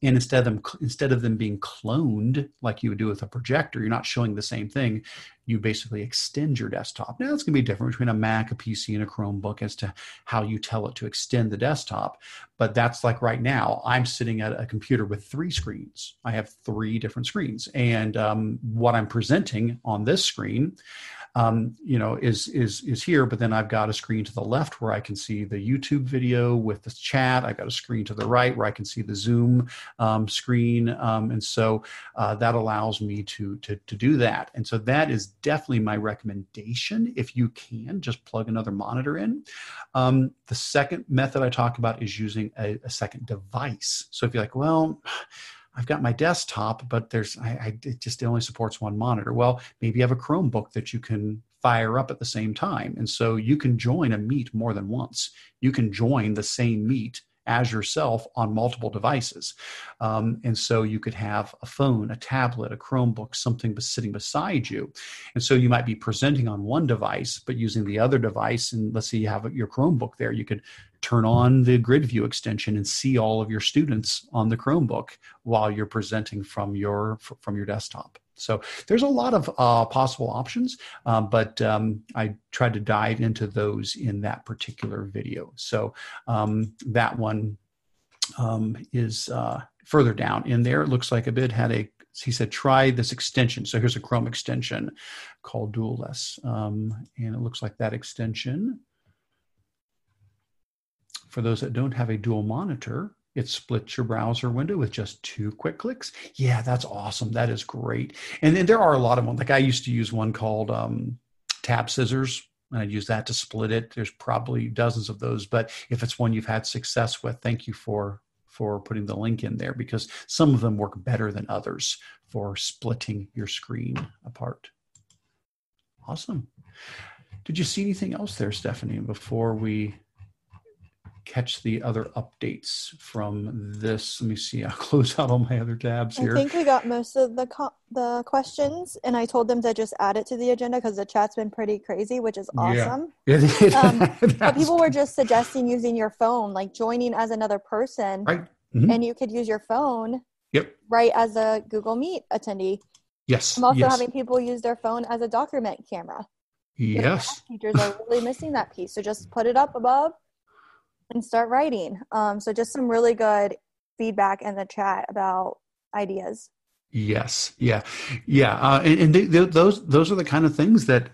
And instead of them instead of them being cloned like you would do with a projector, you're not showing the same thing you basically extend your desktop. Now, it's going to be different between a Mac, a PC, and a Chromebook as to how you tell it to extend the desktop. But that's like right now, I'm sitting at a computer with three screens. I have three different screens. And um, what I'm presenting on this screen um, you know, is is is here. But then I've got a screen to the left where I can see the YouTube video with the chat. I've got a screen to the right where I can see the Zoom um, screen, um, and so uh, that allows me to, to to do that. And so that is definitely my recommendation. If you can, just plug another monitor in. Um, the second method I talk about is using a, a second device. So if you're like, well. I've got my desktop, but there's I, I, it just only supports one monitor. Well, maybe you have a Chromebook that you can fire up at the same time, and so you can join a meet more than once. You can join the same meet as yourself on multiple devices. Um, and so you could have a phone, a tablet, a Chromebook, something sitting beside you. And so you might be presenting on one device, but using the other device. And let's say you have your Chromebook there, you could turn on the grid view extension and see all of your students on the Chromebook while you're presenting from your from your desktop. So there's a lot of uh, possible options, uh, but um, I tried to dive into those in that particular video. So um, that one um, is uh, further down in there. It looks like a Abid had a he said try this extension. So here's a Chrome extension called Dualless, um, and it looks like that extension. For those that don't have a dual monitor, it splits your browser window with just two quick clicks. Yeah, that's awesome. That is great. And then there are a lot of them. Like I used to use one called um, Tab Scissors, and I'd use that to split it. There's probably dozens of those, but if it's one you've had success with, thank you for for putting the link in there because some of them work better than others for splitting your screen apart. Awesome. Did you see anything else there, Stephanie, before we catch the other updates from this. Let me see. I'll close out all my other tabs here. I think we got most of the co- the questions, and I told them to just add it to the agenda because the chat's been pretty crazy, which is awesome. Yeah. um, but people were just suggesting using your phone, like joining as another person, right? Mm-hmm. And you could use your phone, yep, right as a Google Meet attendee. Yes. I'm also yes. having people use their phone as a document camera. Yes. Teachers are really missing that piece. So just put it up above and start writing. Um, so just some really good feedback in the chat about ideas. Yes. Yeah. Yeah. Uh, and, and they, they, those those are the kind of things that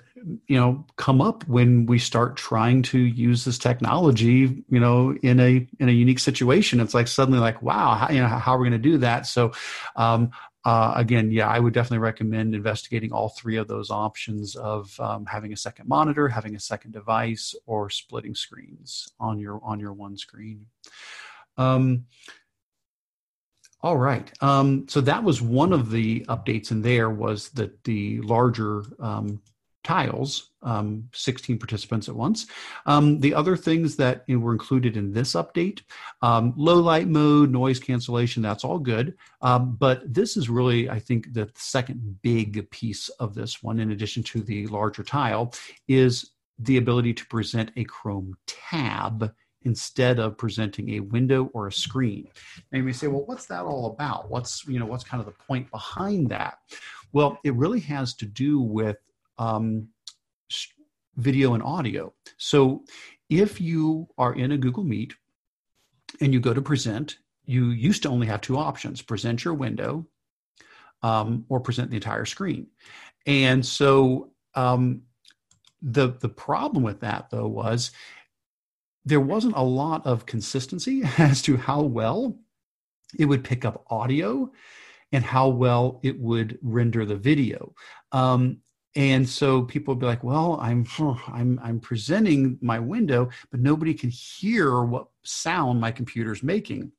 you know come up when we start trying to use this technology you know in a in a unique situation it's like suddenly like wow how, you know how are we going to do that so um, uh, again, yeah, I would definitely recommend investigating all three of those options of um, having a second monitor, having a second device, or splitting screens on your on your one screen. Um, all right. Um, so that was one of the updates in there was that the larger um, tiles, um, 16 participants at once. Um, the other things that you know, were included in this update, um, low light mode, noise cancellation, that's all good. Um, but this is really, I think, the second big piece of this one, in addition to the larger tile, is the ability to present a Chrome tab instead of presenting a window or a screen. And you may say, well, what's that all about? What's, you know, what's kind of the point behind that? Well, it really has to do with um, video and audio. So if you are in a Google Meet and you go to present, you used to only have two options present your window um, or present the entire screen. And so um, the, the problem with that, though, was there wasn't a lot of consistency as to how well it would pick up audio and how well it would render the video. Um, and so people would be like well i'm i'm i'm presenting my window but nobody can hear what sound my computer's making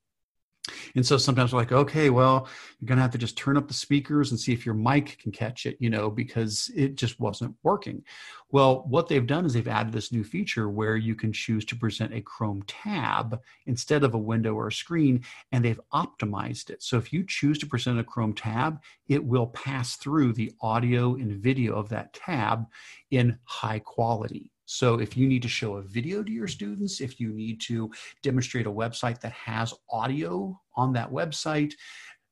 and so sometimes we're like, okay, well, you're going to have to just turn up the speakers and see if your mic can catch it, you know, because it just wasn't working. Well, what they've done is they've added this new feature where you can choose to present a Chrome tab instead of a window or a screen, and they've optimized it. So if you choose to present a Chrome tab, it will pass through the audio and video of that tab in high quality. So if you need to show a video to your students, if you need to demonstrate a website that has audio on that website,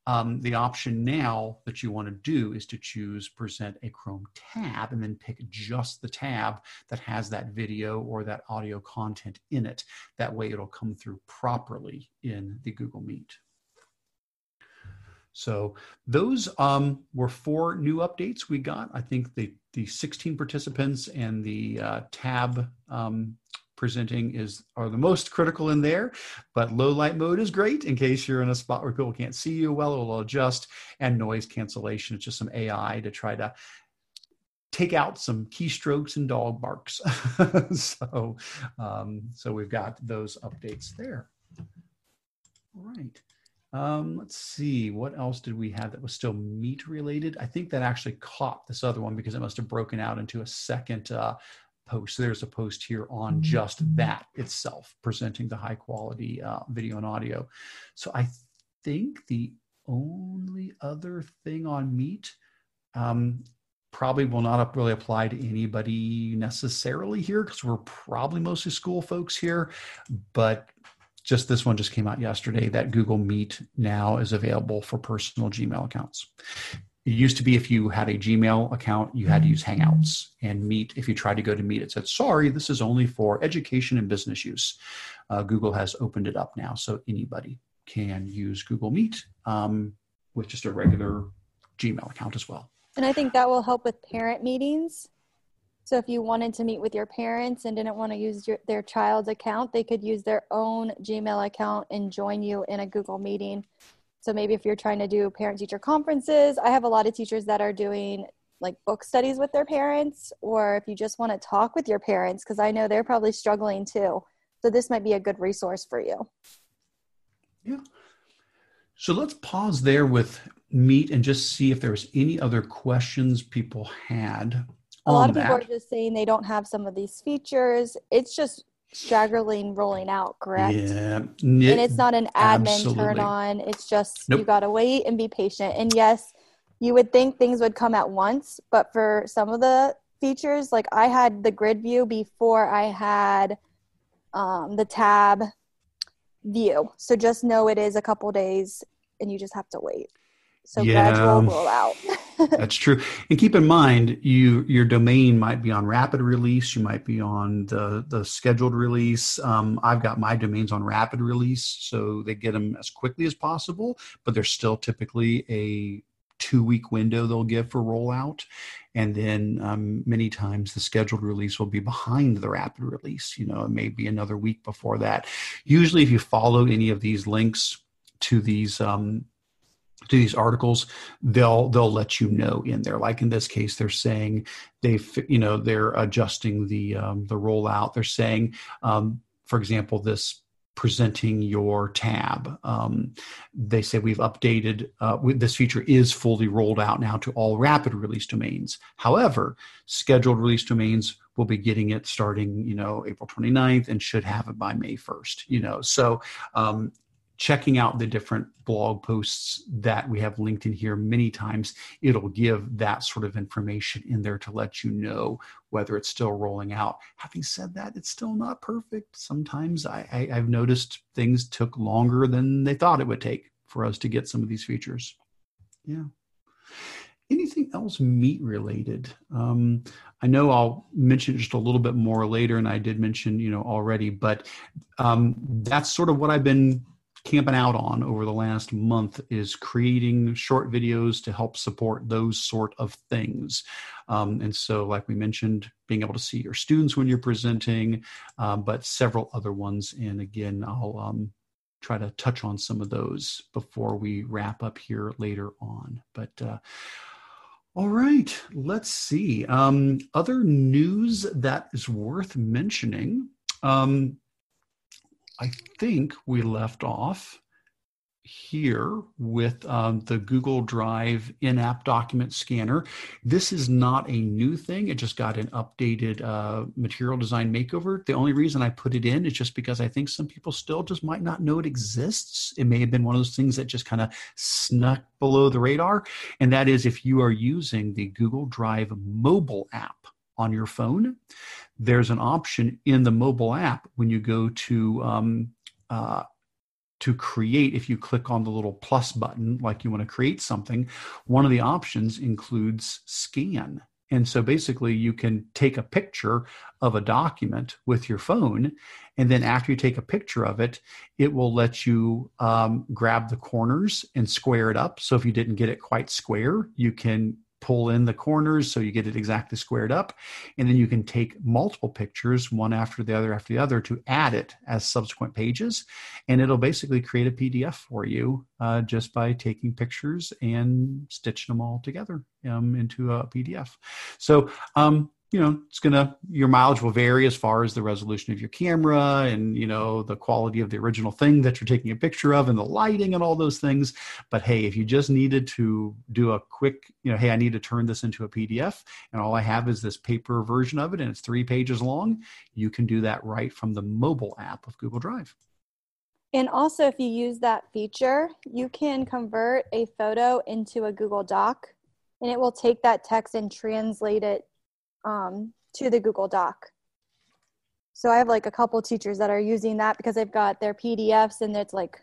um, the option now that you want to do is to choose present a Chrome tab and then pick just the tab that has that video or that audio content in it. That way it'll come through properly in the Google Meet. So those um, were four new updates we got. I think the the 16 participants and the uh, tab um, presenting is are the most critical in there. But low light mode is great in case you're in a spot where people can't see you well. It will adjust and noise cancellation. It's just some AI to try to take out some keystrokes and dog barks. so um, so we've got those updates there. All right. Um, let's see, what else did we have that was still meet related? I think that actually caught this other one because it must have broken out into a second uh, post. So there's a post here on just that itself, presenting the high quality uh, video and audio. So I think the only other thing on meet um, probably will not really apply to anybody necessarily here because we're probably mostly school folks here, but just this one just came out yesterday that Google Meet now is available for personal Gmail accounts. It used to be if you had a Gmail account, you had to use Hangouts and Meet. If you tried to go to Meet, it said, sorry, this is only for education and business use. Uh, Google has opened it up now, so anybody can use Google Meet um, with just a regular Gmail account as well. And I think that will help with parent meetings so if you wanted to meet with your parents and didn't want to use your, their child's account, they could use their own Gmail account and join you in a Google meeting. So maybe if you're trying to do parent teacher conferences, I have a lot of teachers that are doing like book studies with their parents, or if you just want to talk with your parents, because I know they're probably struggling too. So this might be a good resource for you. Yeah. So let's pause there with Meet and just see if there was any other questions people had a lot of people that. are just saying they don't have some of these features. It's just straggling rolling out, correct? Yeah. and it's not an admin absolutely. turn on. It's just nope. you got to wait and be patient. And yes, you would think things would come at once, but for some of the features, like I had the grid view before I had um, the tab view. So just know it is a couple days and you just have to wait. So yeah. gradual rollout. That's true. And keep in mind, you your domain might be on rapid release. You might be on the the scheduled release. Um, I've got my domains on rapid release, so they get them as quickly as possible. But there's still typically a two week window they'll give for rollout. And then um, many times the scheduled release will be behind the rapid release. You know, it may be another week before that. Usually, if you follow any of these links to these um, to these articles they'll they'll let you know in there. Like in this case they're saying they've you know they're adjusting the um, the rollout. They're saying um, for example this presenting your tab um, they say we've updated uh, this feature is fully rolled out now to all rapid release domains. However scheduled release domains will be getting it starting you know april 29th and should have it by may 1st you know. So um, checking out the different blog posts that we have linked in here many times. It'll give that sort of information in there to let you know whether it's still rolling out. Having said that it's still not perfect. Sometimes I, I, i've noticed things took longer than they thought it would take for us to get some of these features. Yeah. Anything else meet related? Um, i know i'll mention just a little bit more later and i did mention you know already but um, that's sort of what i've been camping out on over the last month is creating short videos to help support those sort of things. Um, and so, like we mentioned, being able to see your students when you're presenting, um, but several other ones. And again, I'll um, try to touch on some of those before we wrap up here later on. But uh, all right, let's see. Um, other news that is worth mentioning. Um, I think we left off here with um, the Google Drive in-app document scanner. This is not a new thing. It just got an updated uh, material design makeover. The only reason I put it in is just because I think some people still just might not know it exists. It may have been one of those things that just kind of snuck below the radar. And that is if you are using the Google Drive mobile app on your phone, there's an option in the mobile app when you go to um, uh, to create if you click on the little plus button like you want to create something one of the options includes scan. And so basically you can take a picture of a document with your phone and then after you take a picture of it it will let you um, grab the corners and square it up. So if you didn't get it quite square you can pull in the corners so you get it exactly squared up. And then you can take multiple pictures, one after the other after the other, to add it as subsequent pages. And it'll basically create a PDF for you uh, just by taking pictures and stitching them all together um, into a PDF. So, um, you know it's gonna your mileage will vary as far as the resolution of your camera and you know the quality of the original thing that you're taking a picture of and the lighting and all those things. But hey if you just needed to do a quick you know hey i need to turn this into a pdf and all i have is this paper version of it and it's three pages long you can do that right from the mobile app of google drive. And also if you use that feature you can convert a photo into a google doc and it will take that text and translate it um, to the Google Doc. So I have like a couple teachers that are using that because they've got their PDFs and it's like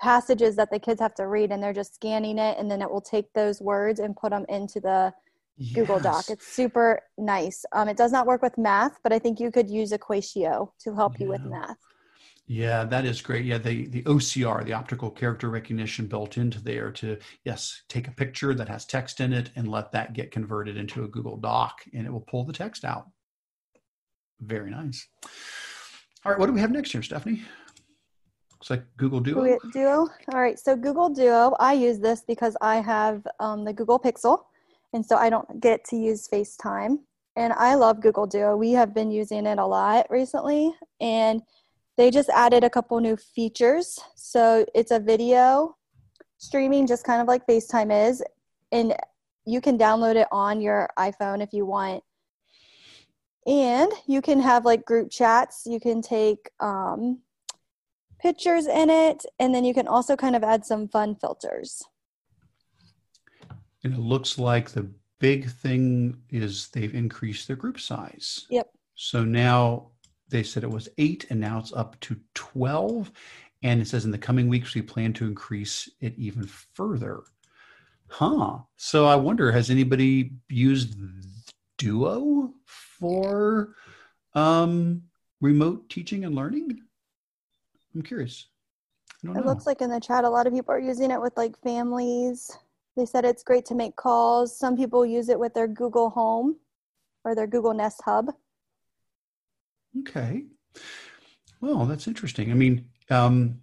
passages that the kids have to read and they're just scanning it and then it will take those words and put them into the yes. Google Doc. It's super nice. Um, it does not work with math, but I think you could use Equatio to help yeah. you with math. Yeah, that is great. Yeah, the the OCR, the optical character recognition built into there to yes, take a picture that has text in it and let that get converted into a Google Doc and it will pull the text out. Very nice. All right, what do we have next here, Stephanie? Looks like Google Duo. Duo. All right, so Google Duo, I use this because I have um, the Google Pixel, and so I don't get to use FaceTime. And I love Google Duo. We have been using it a lot recently, and they just added a couple new features. So it's a video streaming, just kind of like FaceTime is. And you can download it on your iPhone if you want. And you can have like group chats. You can take um, pictures in it. And then you can also kind of add some fun filters. And it looks like the big thing is they've increased their group size. Yep. So now they said it was eight, and now it's up to 12. And it says in the coming weeks, we plan to increase it even further. Huh. So I wonder, has anybody used Duo for um, remote teaching and learning? I'm curious. It looks like in the chat, a lot of people are using it with like families. They said it's great to make calls. Some people use it with their Google Home or their Google Nest Hub. Okay. Well, that's interesting. I mean, um,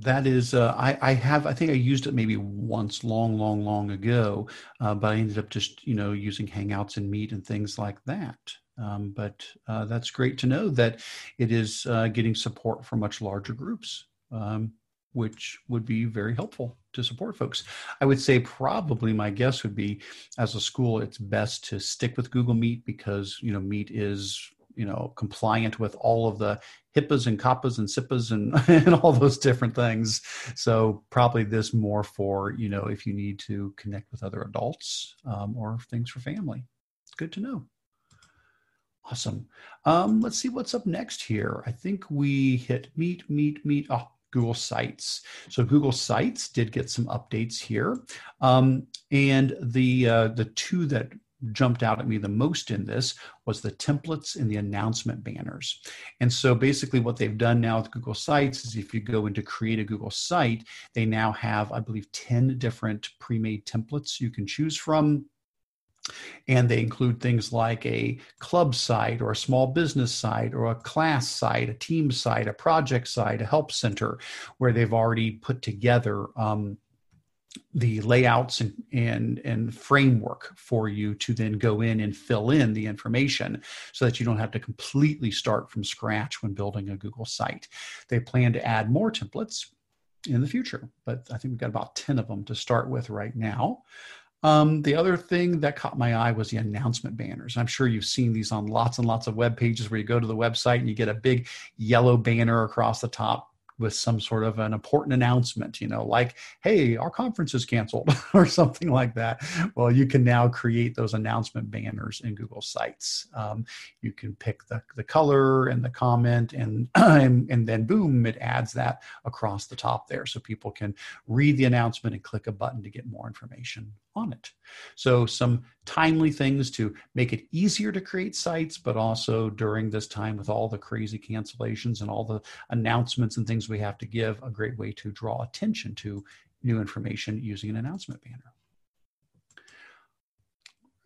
that is, uh, I, I have, I think I used it maybe once long, long, long ago, uh, but I ended up just, you know, using Hangouts and Meet and things like that. Um, but uh, that's great to know that it is uh, getting support for much larger groups, um, which would be very helpful to support folks. I would say probably my guess would be, as a school, it's best to stick with Google Meet because you know Meet is you know compliant with all of the HIPAAs and COPPAs and CIPAs and, and all those different things. So probably this more for you know if you need to connect with other adults um, or things for family. It's good to know. Awesome. Um, let's see what's up next here. I think we hit meet, meet, meet. Oh, Google Sites. So Google Sites did get some updates here, um, and the uh, the two that jumped out at me the most in this was the templates and the announcement banners. And so basically what they've done now with Google Sites is if you go into create a Google site, they now have, I believe, 10 different pre-made templates you can choose from. And they include things like a club site or a small business site or a class site, a team site, a project site, a help center, where they've already put together um, the layouts and, and, and framework for you to then go in and fill in the information so that you don't have to completely start from scratch when building a Google site. They plan to add more templates in the future, but I think we've got about 10 of them to start with right now. Um, the other thing that caught my eye was the announcement banners. I'm sure you've seen these on lots and lots of web pages where you go to the website and you get a big yellow banner across the top with some sort of an important announcement, you know, like, hey, our conference is canceled or something like that. Well, you can now create those announcement banners in Google Sites. Um, you can pick the, the color and the comment, and, and, and then boom, it adds that across the top there so people can read the announcement and click a button to get more information on it. So, some timely things to make it easier to create sites, but also during this time with all the crazy cancellations and all the announcements and things we have to give, a great way to draw attention to new information using an announcement banner.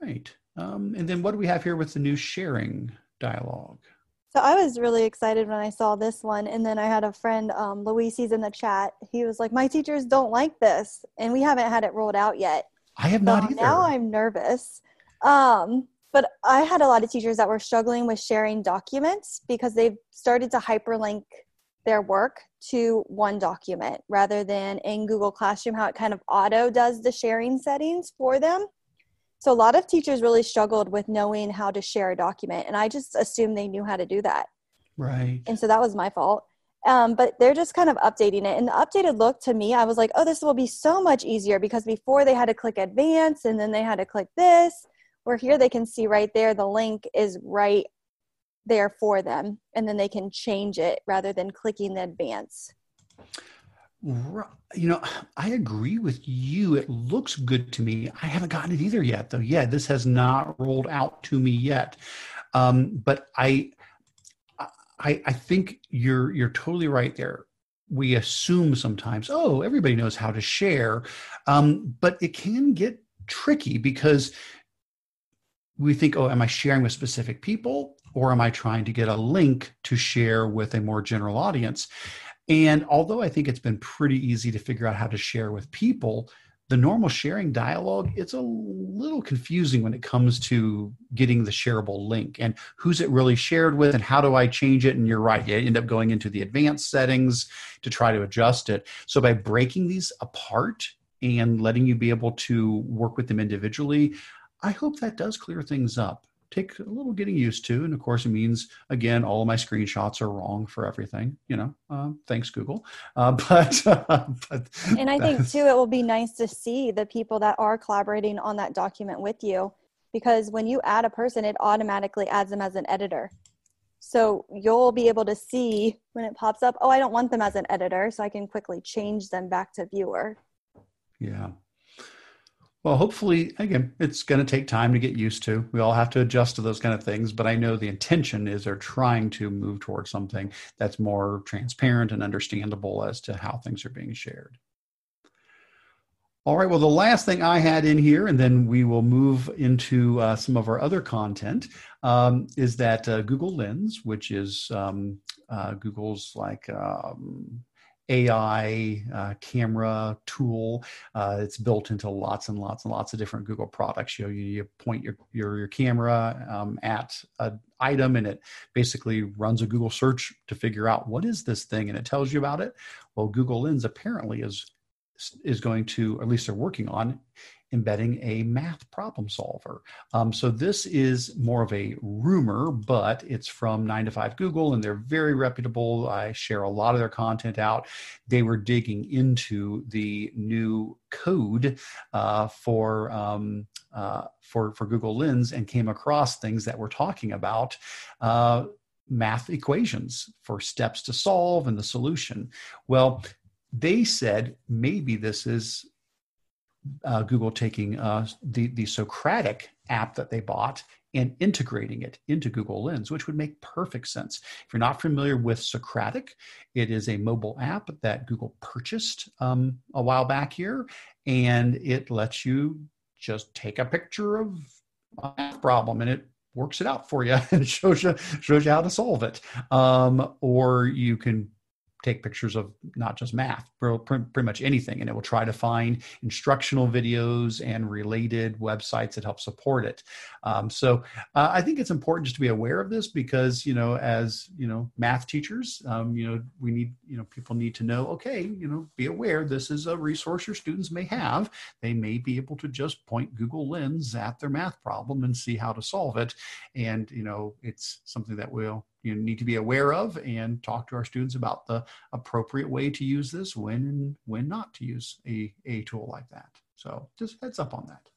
Right. Um, and then what do we have here with the new sharing dialogue? So I was really excited when I saw this one, and then I had a friend, um, Luis, he's in the chat. He was like, "My teachers don't like this, and we haven't had it rolled out yet." I have not so either. Now I'm nervous. Um, but I had a lot of teachers that were struggling with sharing documents because they've started to hyperlink their work to one document rather than in Google Classroom, how it kind of auto does the sharing settings for them. So a lot of teachers really struggled with knowing how to share a document, and I just assumed they knew how to do that. Right. And so that was my fault. Um, but they're just kind of updating it. And the updated look to me, I was like, oh, this will be so much easier because before they had to click advance and then they had to click this, where here they can see right there the link is right there for them. And then they can change it rather than clicking the advance. You know, I agree with you. It looks good to me. I haven't gotten it either yet, though. Yeah, this has not rolled out to me yet. Um, but I, I, I think you're you're totally right there. We assume sometimes, oh, everybody knows how to share, um, but it can get tricky because we think, oh, am I sharing with specific people, or am I trying to get a link to share with a more general audience? And although I think it's been pretty easy to figure out how to share with people, the normal sharing dialogue it's a little confusing when it comes to getting the shareable link and who's it really shared with and how do i change it? And you're right you end up going into the advanced settings to try to adjust it. So by breaking these apart and letting you be able to work with them individually i hope that does clear things up take a little getting used to. And of course, it means again, all of my screenshots are wrong for everything. You know, uh, thanks Google. Uh, but, but and I think too, it will be nice to see the people that are collaborating on that document with you, because when you add a person, it automatically adds them as an editor. So you'll be able to see when it pops up. Oh, I don't want them as an editor, so I can quickly change them back to viewer. Yeah. Well, hopefully, again, it's going to take time to get used to. We all have to adjust to those kind of things, but I know the intention is they're trying to move towards something that's more transparent and understandable as to how things are being shared. All right. Well, the last thing I had in here, and then we will move into uh, some of our other content, um, is that uh, Google Lens, which is um, uh, Google's like um, AI uh, camera tool. Uh, it's built into lots and lots and lots of different Google products. You know, you, you point your your, your camera um, at an item, and it basically runs a Google search to figure out what is this thing, and it tells you about it. Well, Google Lens apparently is is going to, at least they're working on, embedding a math problem solver. Um, so this is more of a rumor, but it's from 9 to 5 Google and they're very reputable. I share a lot of their content out. They were digging into the new code uh, for. Um, uh, for for Google Lens and came across things that we're talking about uh, math equations for steps to solve and the solution. Well, they said maybe this is uh, Google taking uh, the the Socratic app that they bought and integrating it into Google Lens, which would make perfect sense. If you're not familiar with Socratic, it is a mobile app that Google purchased um, a while back here, and it lets you just take a picture of a problem and it works it out for you and shows you shows you how to solve it. Um, or you can take pictures of not just math, pretty much anything, and it will try to find instructional videos and related websites that help support it. Um, so uh, I think it's important just to be aware of this because you know, as you know, math teachers, um, you know, we need you know people need to know. Okay, you know, be aware this is a resource your students may have. They may be able to just point Google Lens at their math problem and see how to solve it, and you know, it's something that will you need to be aware of and talk to our students about the appropriate way to use this when and when not to use a, a tool like that. So just heads up on that.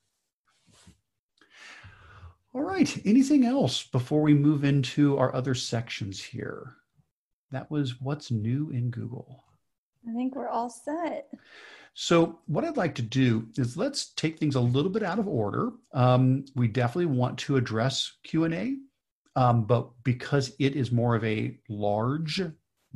All right, anything else before we move into our other sections here? That was what's new in Google. I think we're all set. So, what I'd like to do is let's take things a little bit out of order. Um, we definitely want to address Q and A um, but because it is more of a large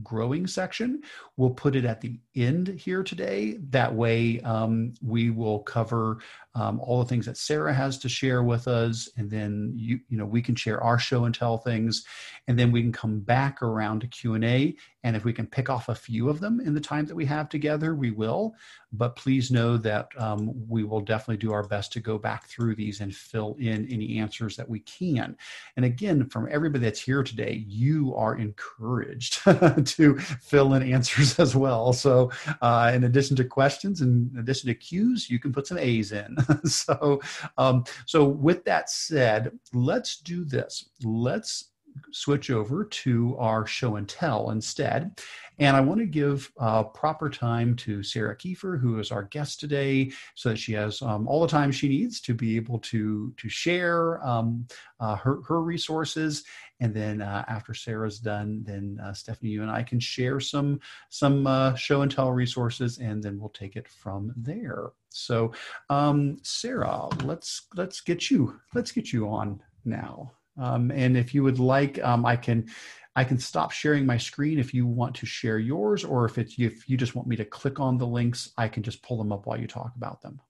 growing section. We'll put it at the end here today. That way, um, we will cover um, all the things that Sarah has to share with us, and then you you know we can share our show and tell things, and then we can come back around to Q and A. And if we can pick off a few of them in the time that we have together, we will. But please know that um, we will definitely do our best to go back through these and fill in any answers that we can. And again, from everybody that's here today, you are encouraged to fill in answers as well. So, uh, in addition to questions, in addition to cues, you can put some A's in. so, um, so with that said, let's do this. Let's switch over to our show and tell instead. And I want to give uh, proper time to Sarah Kiefer, who is our guest today, so that she has um, all the time she needs to be able to to share um, uh, her her resources. And then uh, after Sarah's done, then uh, Stephanie, you and I can share some some uh, show and tell resources, and then we'll take it from there. So, um, Sarah, let's let's get you let's get you on now. Um, and if you would like, um, I can I can stop sharing my screen if you want to share yours, or if it's if you just want me to click on the links, I can just pull them up while you talk about them.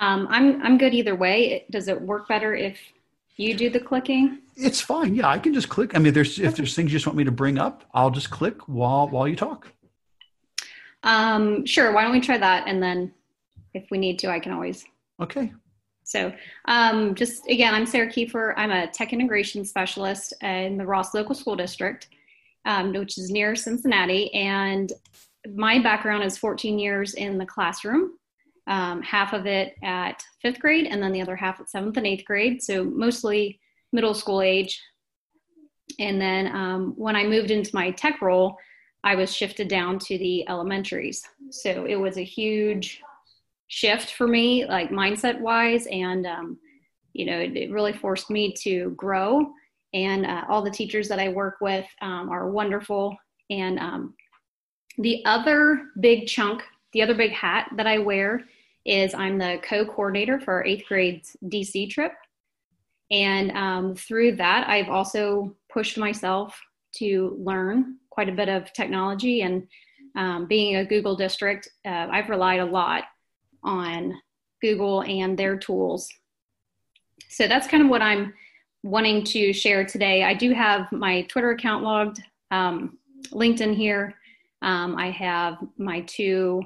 Um, I'm I'm good either way. Does it work better if you do the clicking? It's fine. Yeah, I can just click. I mean, there's if there's things you just want me to bring up, I'll just click while while you talk. Um, sure. Why don't we try that, and then if we need to, I can always. Okay. So, um, just again, I'm Sarah Kiefer. I'm a tech integration specialist in the Ross Local School District, um, which is near Cincinnati. And my background is 14 years in the classroom, um, half of it at fifth grade, and then the other half at seventh and eighth grade. So, mostly middle school age. And then um, when I moved into my tech role, I was shifted down to the elementaries. So, it was a huge shift for me, like mindset wise. And, um, you know, it, it, really forced me to grow. And uh, all the teachers that I work with um, are wonderful. And um, the other big chunk the other big hat that I wear is I'm the co-coordinator for our eighth grade's DC trip. And um, through that, I've also pushed myself to learn quite a bit of technology. And um, being a Google district, uh, I've relied a lot on Google and their tools. So that's kind of what I'm wanting to share today. I do have my Twitter account logged, um, LinkedIn here. Um, I have my two,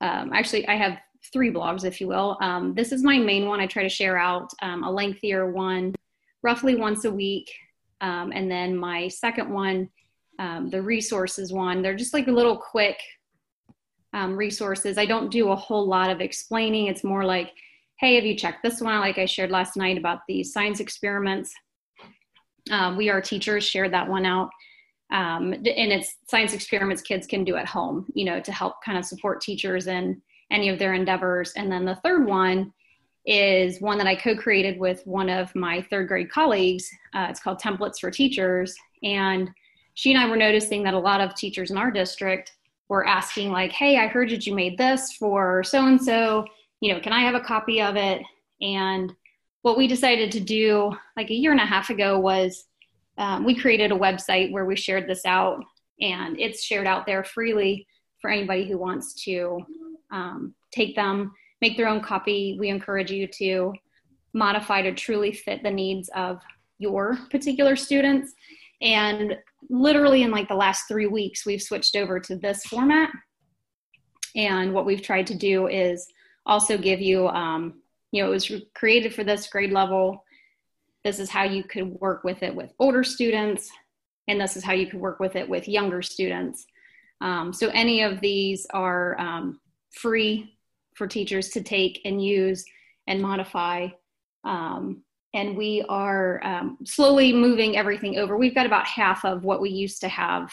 um, actually, I have three blogs, if you will. Um, this is my main one. I try to share out um, a lengthier one roughly once a week. Um, and then my second one, the resources one, they're just like a little quick um, resources. I don't do a whole lot of explaining. It's more like, hey, have you checked this one? Like I shared last night about the science experiments. Um, we are teachers shared that one out. Um, and it's science experiments kids can do at home, you know, to help kind of support teachers in any of their endeavors. And then the third one is one that I co created with one of my third grade colleagues. Uh, it's called Templates for Teachers. And she and I were noticing that a lot of teachers in our district were asking, like, hey, I heard that you made this for so and so. You know, can I have a copy of it? And what we decided to do like a year and a half ago was um, we created a website where we shared this out and it's shared out there freely for anybody who wants to um, take them make their own copy. We encourage you to modify to truly fit the needs of your particular students. And literally in like the last three weeks, we've switched over to this format. And what we've tried to do is also give you, um, you know, it was created for this grade level. This is how you could work with it with older students, and this is how you could work with it with younger students. Um, so any of these are um, free for teachers to take and use and modify. Um, and we are um, slowly moving everything over. We've got about half of what we used to have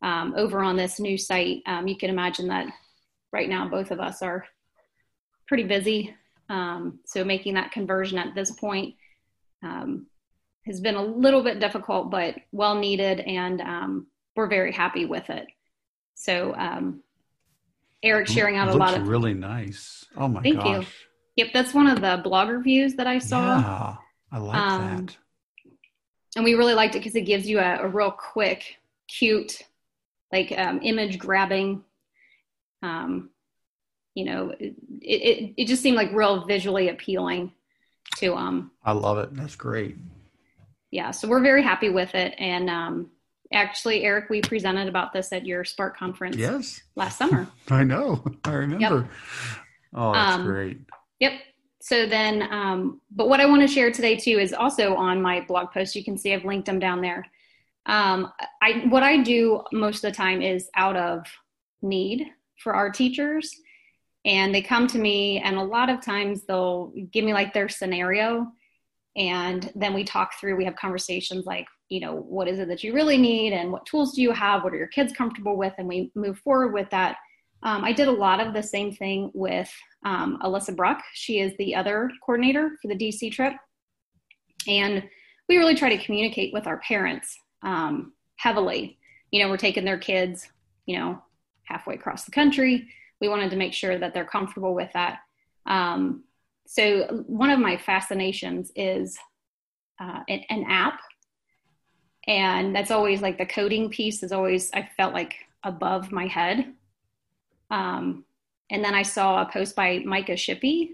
um, over on this new site. Um, you can imagine that right now both of us are pretty busy. Um, so making that conversion at this point um, has been a little bit difficult, but well needed, and we're very happy with it. So Eric sharing out a lot of really nice. Oh my Thank gosh. you. Yep, that's one of the blog reviews that I saw. Yeah, I like um, that. And we really liked it because it gives you a, a, real quick, cute, like um, image grabbing. Um, you know, it, it it just seemed like real visually appealing to um. I love it. That's great. Yeah, so we're very happy with it, and um, actually, Eric, we presented about this at your SPARCC conference. Yes. Last summer. I know. I remember. Yep. Oh, that's um, great. Yep. So then, um, but what I want to share today too is also on my blog post. You can see I've linked them down there. Um, I what I do most of the time is out of need for our teachers, and they come to me, and a lot of times they'll give me like their scenario, and then we talk through. We have conversations like, you know what is it that you really need and what tools do you have what are your kids comfortable with and we move forward with that um, i did a lot of the same thing with um, alyssa bruck. She is the other coordinator for the dc trip. And we really try to communicate with our parents um, heavily. You know we're taking their kids you know halfway across the country. We wanted to make sure that they're comfortable with that. Um, so one of my fascinations is uh, an, an app. And that's always like the coding piece is always i felt like above my head. Um, and then i saw a post by micah shippee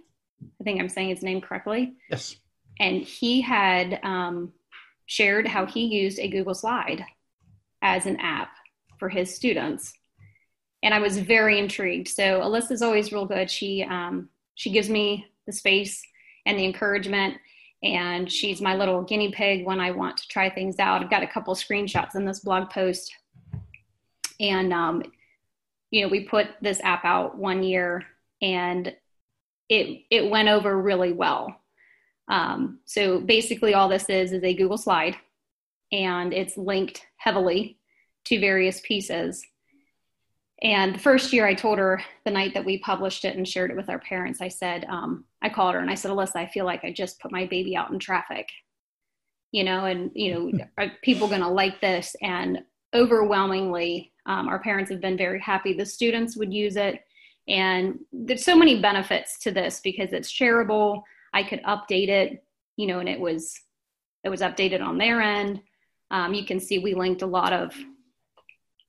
i think i'm saying his name correctly. Yes. And he had um, shared how he used a google slide as an app for his students. And i was very intrigued. So alyssa's always real good. She um, she gives me the space and the encouragement. And she's my little guinea pig when I want to try things out. I've got a couple screenshots in this blog post, and um, you know, we put this app out one year, and it it went over really well. Um, so basically, all this is is a Google slide, and it's linked heavily to various pieces. And the first year, I told her the night that we published it and shared it with our parents, I said, um, I called her and I said, Alyssa, I feel like I just put my baby out in traffic, you know, and, you know, are people going to like this? And overwhelmingly, um, our parents have been very happy. The students would use it And there's so many benefits to this because it's shareable. I could update it, you know, and it was it was updated on their end. Um, you can see we linked a lot of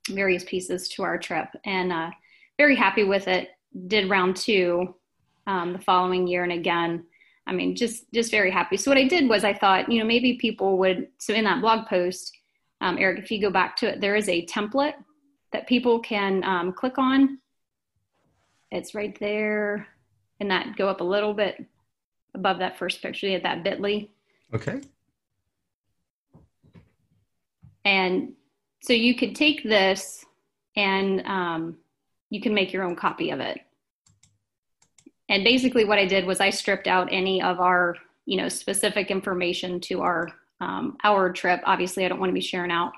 various pieces to our trip, and uh, very happy with it. Did round two um, the following year, and again, I mean, just just very happy. So what I did was I thought, you know, maybe people would. So in that blog post, um, Eric, if you go back to it, there is a template that people can um, click on it's right there and that go up a little bit above that first picture. You have that bit.ly. Okay. And so you could take this and um, you can make your own copy of it. And basically, what I did was I stripped out any of our, you know, specific information to our um, our trip. Obviously, I don't want to be sharing out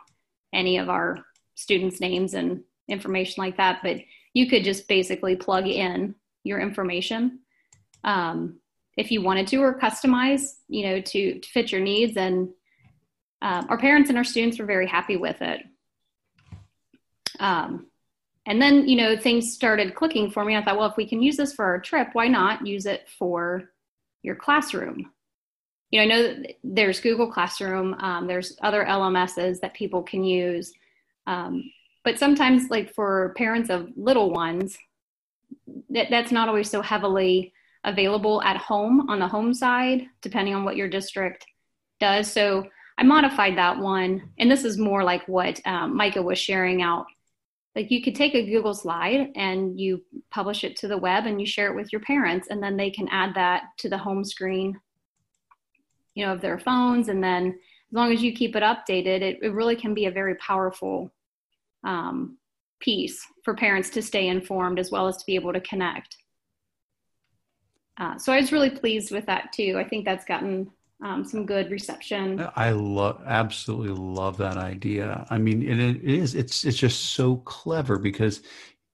any of our students' names and information like that, but you could just basically plug in your information um, if you wanted to or customize you know to, to fit your needs and um, our parents and our students were very happy with it. Um, and then you know things started clicking for me. I thought well if we can use this for our trip why not use it for your classroom you know i know there's google classroom um, there's other lms's that people can use um, but sometimes like for parents of little ones that, that's not always so heavily available at home on the home side depending on what your district does. So i modified that one and this is more like what um, micah was sharing out. Like you could take a google slide and you publish it to the web and you share it with your parents and then they can add that to the home screen you know of their phones and then as long as you keep it updated it, it really can be a very powerful um, piece for parents to stay informed as well as to be able to connect. Uh, so I was really pleased with that too. I think that's gotten um, some good reception. I love, absolutely love that idea. I mean, it, it is, it's, it's just so clever because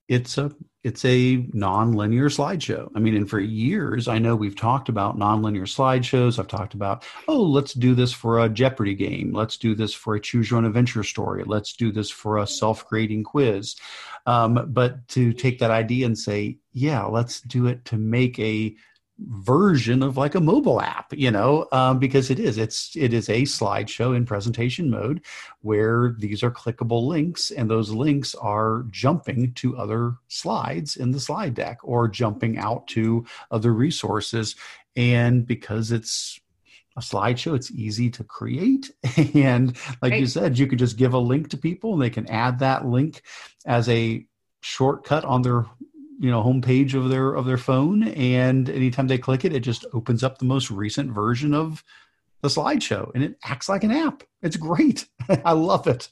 it's a it's a non-linear slideshow. I mean, and for years, I know we've talked about non-linear slideshows. I've talked about, oh, let's do this for a Jeopardy game. Let's do this for a choose your own adventure story. Let's do this for a self-grading quiz. Um, but to take that idea and say, yeah, let's do it to make a version of like a mobile app you know um, because it is it's it is a slideshow in presentation mode where these are clickable links and those links are jumping to other slides in the slide deck or jumping out to other resources and because it's a slideshow it's easy to create and like right. you said you could just give a link to people and they can add that link as a shortcut on their you know homepage of their of their phone and anytime they click it it just opens up the most recent version of the slideshow and it acts like an app. It's great. I love it.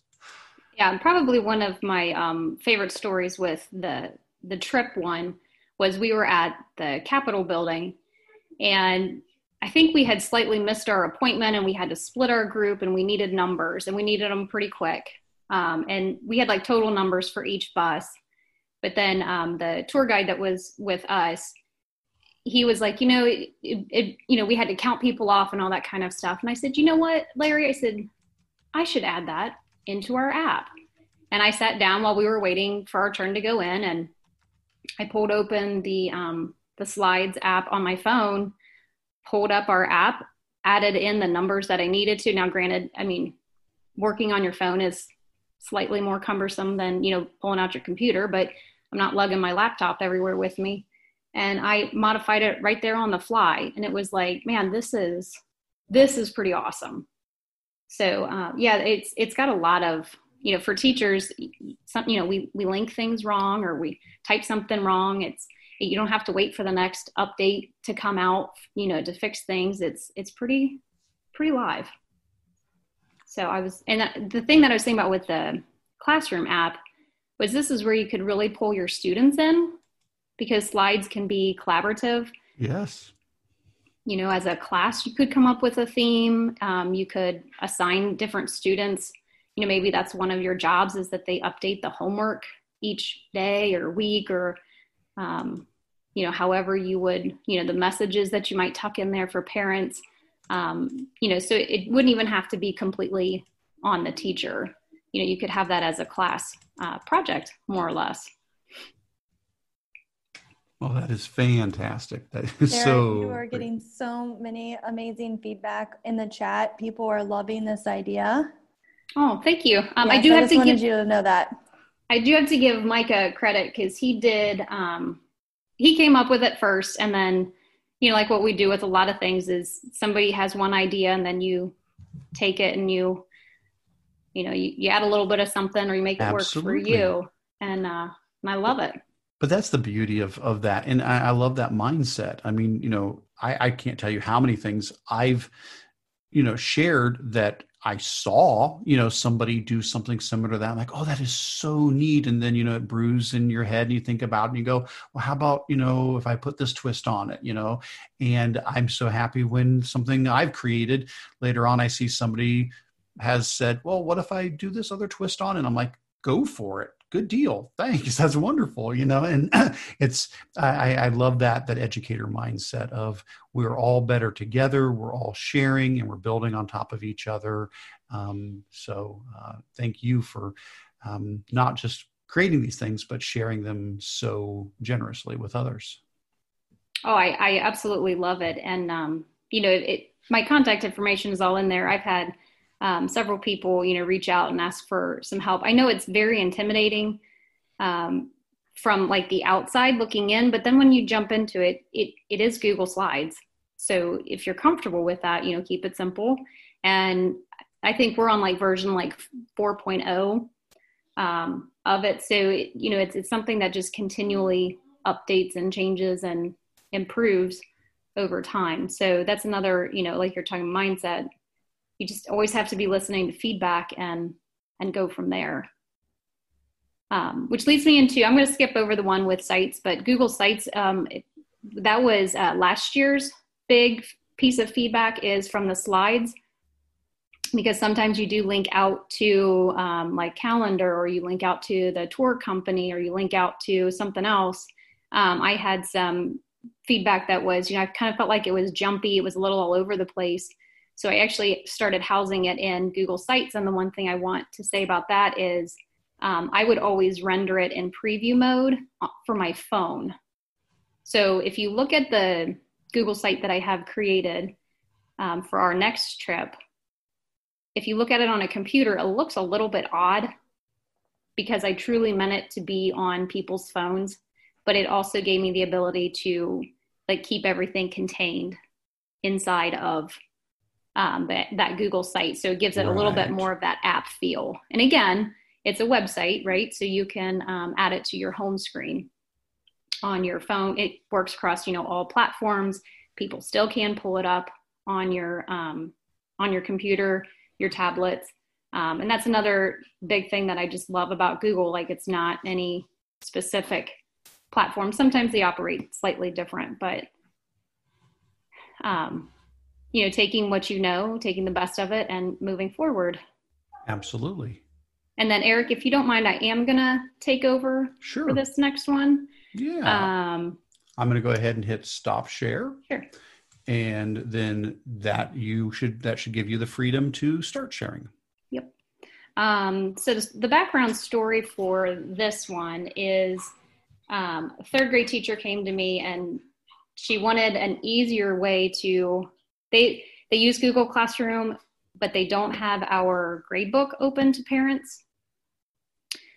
Yeah probably one of my um, favorite stories with the the trip one was we were at the capitol building and i think we had slightly missed our appointment and we had to split our group and we needed numbers and we needed them pretty quick. Um, and we had like total numbers for each bus but then um, the tour guide that was with us, he was like, you know, it, it, you know, we had to count people off and all that kind of stuff. And I said, you know what, Larry? I said, I should add that into our app. And I sat down while we were waiting for our turn to go in, and I pulled open the um, the slides app on my phone, pulled up our app, added in the numbers that I needed to. Now, granted, I mean, working on your phone is slightly more cumbersome than you know pulling out your computer, but I'm not lugging my laptop everywhere with me. And I modified it right there on the fly. And it was like, man, this is this is pretty awesome. So uh, yeah, it's it's got a lot of you know for teachers, some you know we we link things wrong or we type something wrong. It's you don't have to wait for the next update to come out you know to fix things. It's it's pretty pretty live. So I was and the thing that I was thinking about with the classroom app was this is where you could really pull your students in because slides can be collaborative. Yes. You know, as a class, you could come up with a theme. Um, you could assign different students. You know, maybe that's one of your jobs is that they update the homework each day or week or, um, you know, however you would, you know, the messages that you might tuck in there for parents. Um, you know, so it wouldn't even have to be completely on the teacher you know you could have that as a class uh, project more or less Well, that is fantastic. That is Sarah, so. You are great. getting so many amazing feedback in the chat. People are loving this idea. Oh, thank you. Um, I Yes, do have just to wanted give you to know that. I do have to give Micah credit because he did. Um, he came up with it first, and then you know, like what we do with a lot of things is somebody has one idea, and then you take it and you, you know, you, you add a little bit of something or you make it work for you, and uh, and I love it. but that's the beauty of of that. And I, I love that mindset. I mean you know I, I can't tell you how many things i've you know shared that i saw you know somebody do something similar to that i'm like oh that is so neat and then you know it brews in your head and you think about it and you go well how about you know if i put this twist on it? You know and i'm so happy when something i've created later on i see somebody has said well what if i do this other twist on it? And i'm like go for it good deal thanks that's wonderful you know and it's i i love that that educator mindset of we're all better together we're all sharing and we're building on top of each other um, so uh, thank you for um, not just creating these things but sharing them so generously with others Oh, I, I absolutely love it. And, um, you know, it, my contact information is all in there. I've had um, several people, you know, reach out and ask for some help. I know it's very intimidating um, from like the outside looking in, but then when you jump into it, it, it is Google Slides. So if you're comfortable with that, you know, keep it simple. And I think we're on like version like 4.0 um, of it. So, it, you know, it's, it's something that just continually updates and changes and improves over time. So that's another, you know, like you're talking mindset. You just always have to be listening to feedback and and go from there. Um, which leads me into I'm going to skip over the one with sites, but Google Sites um, it, that was uh, last year's big piece of feedback is from the slides. Because sometimes you do link out to um, like calendar or you link out to the tour company or you link out to something else. Um, i had some feedback that was you know i kind of felt like it was jumpy it was a little all over the place so i actually started housing it in google sites and the one thing i want to say about that is um, i would always render it in preview mode uh, for my phone. So if you look at the google site that i have created um, for our next trip if you look at it on a computer, it looks a little bit odd because I truly meant it to be on people's phones, but it also gave me the ability to like keep everything contained inside of um, that, that Google site. So it gives it a little bit more of that app feel. And again, it's a website, right? So you can um, add it to your home screen on your phone. It works across, you know, all platforms. People still can pull it up on your um, on your computer your tablets. Um, and that's another big thing that I just love about Google. Like it's not any specific platform. Sometimes they operate slightly different, but um, you know, taking what you know, taking the best of it, and moving forward. absolutely And then Eric, if you don't mind, I am gonna take over sure for this next one. yeah Um, i'm going to go ahead and hit stop share sure. and then that you should that should give you the freedom to start sharing Yep. Um, so the background story for this one is um, a third grade teacher came to me and she wanted an easier way to they they use Google Classroom, but they don't have our gradebook open to parents.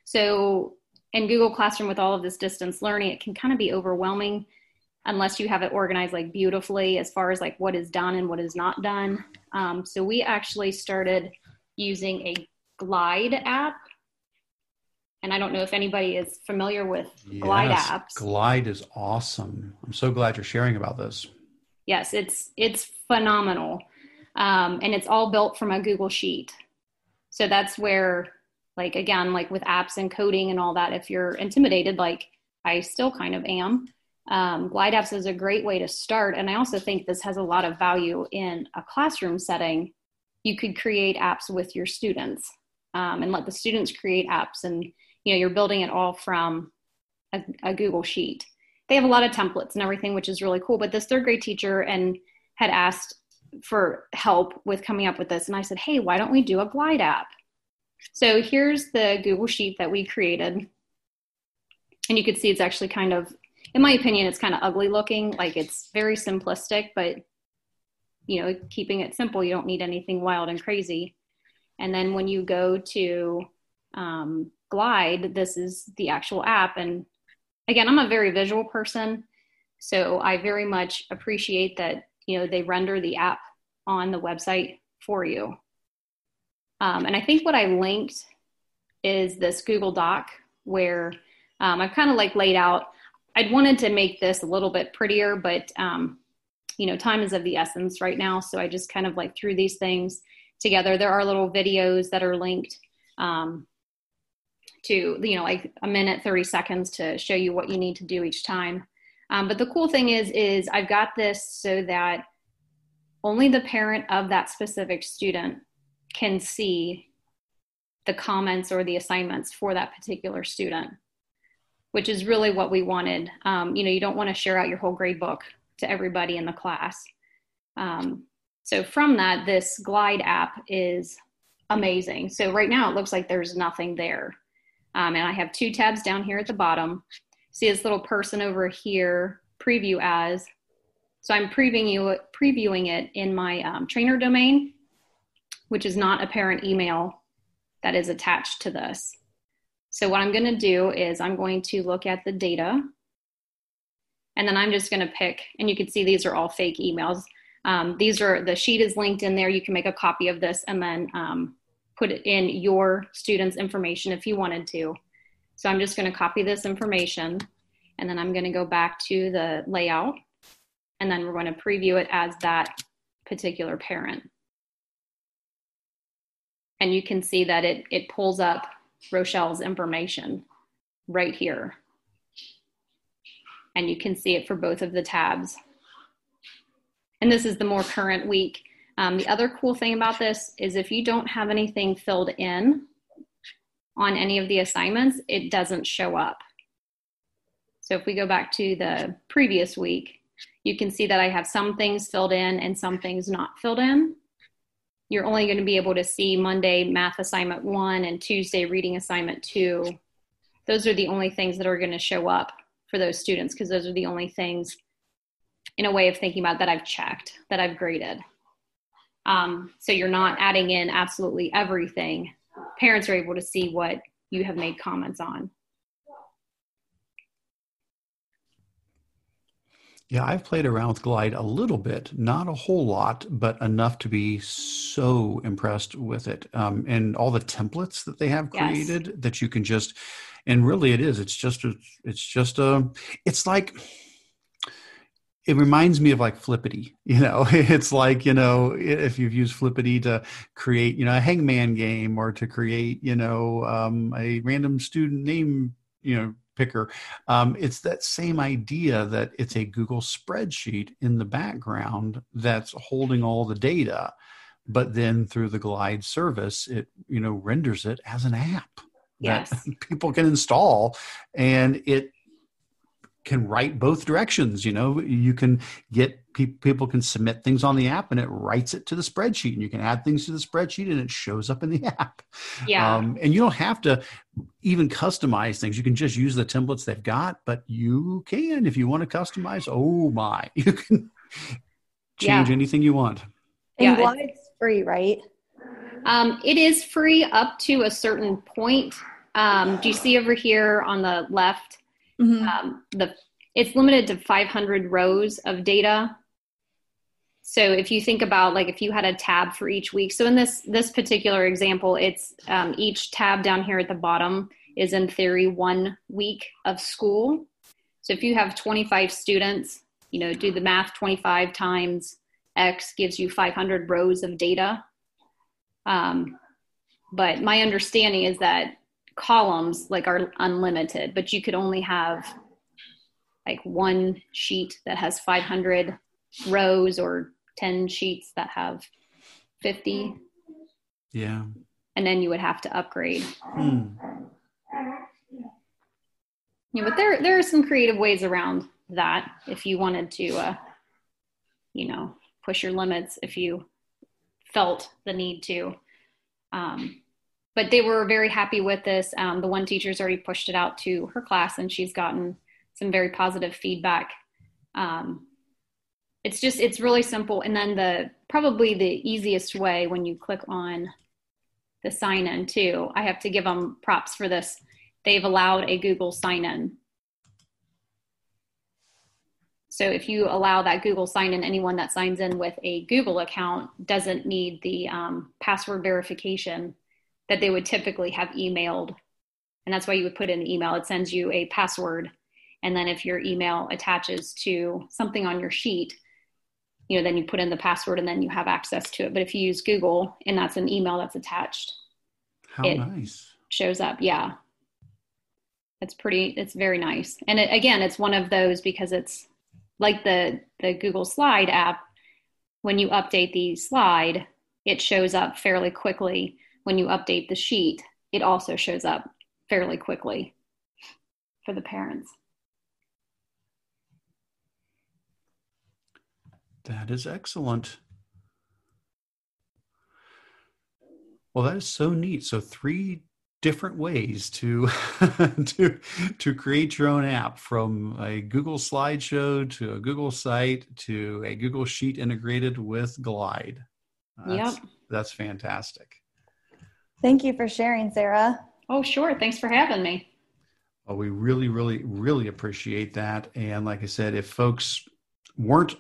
So in Google Classroom with all of this distance learning, it can kind of be overwhelming unless you have it organized like beautifully as far as like what is done and what is not done. Um, so we actually started using a Glide app. And I don't know if anybody is familiar with Glide apps. glide is awesome i'm so glad you're sharing about this yes, it's it's phenomenal, um, and it's all built from a Google Sheet. So that's where, like again, like with apps and coding and all that, if you're intimidated, like I still kind of am, um, Glide apps is a great way to start. And I also think this has a lot of value in a classroom setting. You could create apps with your students um, and let the students create apps, and you know you're building it all from a, a Google Sheet. They have a lot of templates and everything, which is really cool. But this third grade teacher and had asked for help with coming up with this, and I said, "Hey, why don't we do a Glide app?" So here's the Google Sheet that we created, and you can see it's actually kind of in my opinion, it's kind of ugly looking. Like it's very simplistic, but you know, keeping it simple, you don't need anything wild and crazy. And then when you go to um, Glide, this is the actual app. And again, I'm a very visual person. So I very much appreciate that, you know, they render the app on the website for you. Um, and I think what I linked is this Google Doc where um, I've kind of like laid out, I'd wanted to make this a little bit prettier, but, um, you know, time is of the essence right now. So I just kind of like threw these things together. There are little videos that are linked um, to, you know, like a minute, 30 seconds to show you what you need to do each time. Um, but the cool thing is, is I've got this so that only the parent of that specific student can see the comments or the assignments for that particular student, which is really what we wanted. Um, you know, you don't want to share out your whole grade book to everybody in the class. Um, so from that, this Glide app is amazing. So right now it looks like there's nothing there. Um, and I have two tabs down here at the bottom see this little person over here, preview as. So I'm previewing, you, previewing it in my um, trainer domain, which is not a parent email that is attached to this. So what I'm gonna do is I'm going to look at the data and then I'm just gonna pick, and you can see these are all fake emails. Um, these are, the sheet is linked in there. You can make a copy of this and then um, put in your student's information if you wanted to. So I'm just going to copy this information and then I'm going to go back to the layout and then we're going to preview it as that particular parent. And you can see that it, it pulls up Rochelle's information right here. And you can see it for both of the tabs. And this is the more current week. Um, the other cool thing about this is if you don't have anything filled in, on any of the assignments, it doesn't show up. So if we go back to the previous week, you can see that I have some things filled in and some things not filled in. You're only going to be able to see Monday math assignment one and Tuesday reading assignment two. Those are the only things that are going to show up for those students because those are the only things in a way of thinking about that I've checked, that I've graded. Um, so you're not adding in absolutely everything parents are able to see what you have made comments on. Yeah, I've played around with Glide a little bit, not a whole lot, but enough to be so impressed with it. Um, and all the templates that they have created yes. that you can just, and really it is, it's just, a, it's just a, it's like, it reminds me of like Flippity. You know, it's like you know if you've used Flippity to create you know a hangman game or to create you know um, a random student name you know picker. Um, it's that same idea that it's a Google spreadsheet in the background that's holding all the data, but then through the Glide service, it you know renders it as an app yes. that people can install, and it can write both directions you know? You can get pe- people can submit things on the app and it writes it to the spreadsheet and you can add things to the spreadsheet and it shows up in the app. Yeah. Um, and you don't have to even customize things. You can just use the templates they've got but you can if you want to customize. Oh my you can change yeah. anything you want. And yeah, it's free right? Um, it is free up to a certain point. Um, do you see over here on the left Mm-hmm. Um, the it's limited to 500 rows of data. So if you think about like if you had a tab for each week, so in this this particular example, it's um, each tab down here at the bottom is in theory one week of school. So if you have 25 students, you know, do the math 25 times X gives you 500 rows of data. Um, but my understanding is that columns like are unlimited, but you could only have like one sheet that has 500 rows or 10 sheets that have 50. Yeah. And then you would have to upgrade. Hmm. Yeah, but there there are some creative ways around that if you wanted to uh, you know, push your limits if you felt the need to. Um, but they were very happy with this. Um, the one teacher's already pushed it out to her class, and she's gotten some very positive feedback. Um, it's just it's really simple, and then the probably the easiest way when you click on the sign in too. I have to give them props for this. They've allowed a Google sign in. So if you allow that Google sign in, anyone that signs in with a Google account doesn't need the um, password verification that they would typically have emailed. And that's why you would put in the email. It sends you a password. And then if your email attaches to something on your sheet, you know, then you put in the password and then you have access to it. But if you use Google and that's an email that's attached, how it nice shows up. Yeah, it's pretty. It's very nice. And it, again, it's one of those because it's like the the Google Slide app. When you update the slide, it shows up fairly quickly. When you update the sheet, it also shows up fairly quickly for the parents. That is excellent. Well, that is so neat. So three different ways to to to create your own app from a Google slideshow to a Google site to a Google Sheet integrated with Glide. That's, yep. That's fantastic. Thank you for sharing, Sarah. Oh, sure. Thanks for having me. Well, we really, really, really appreciate that. And like I said, if folks weren't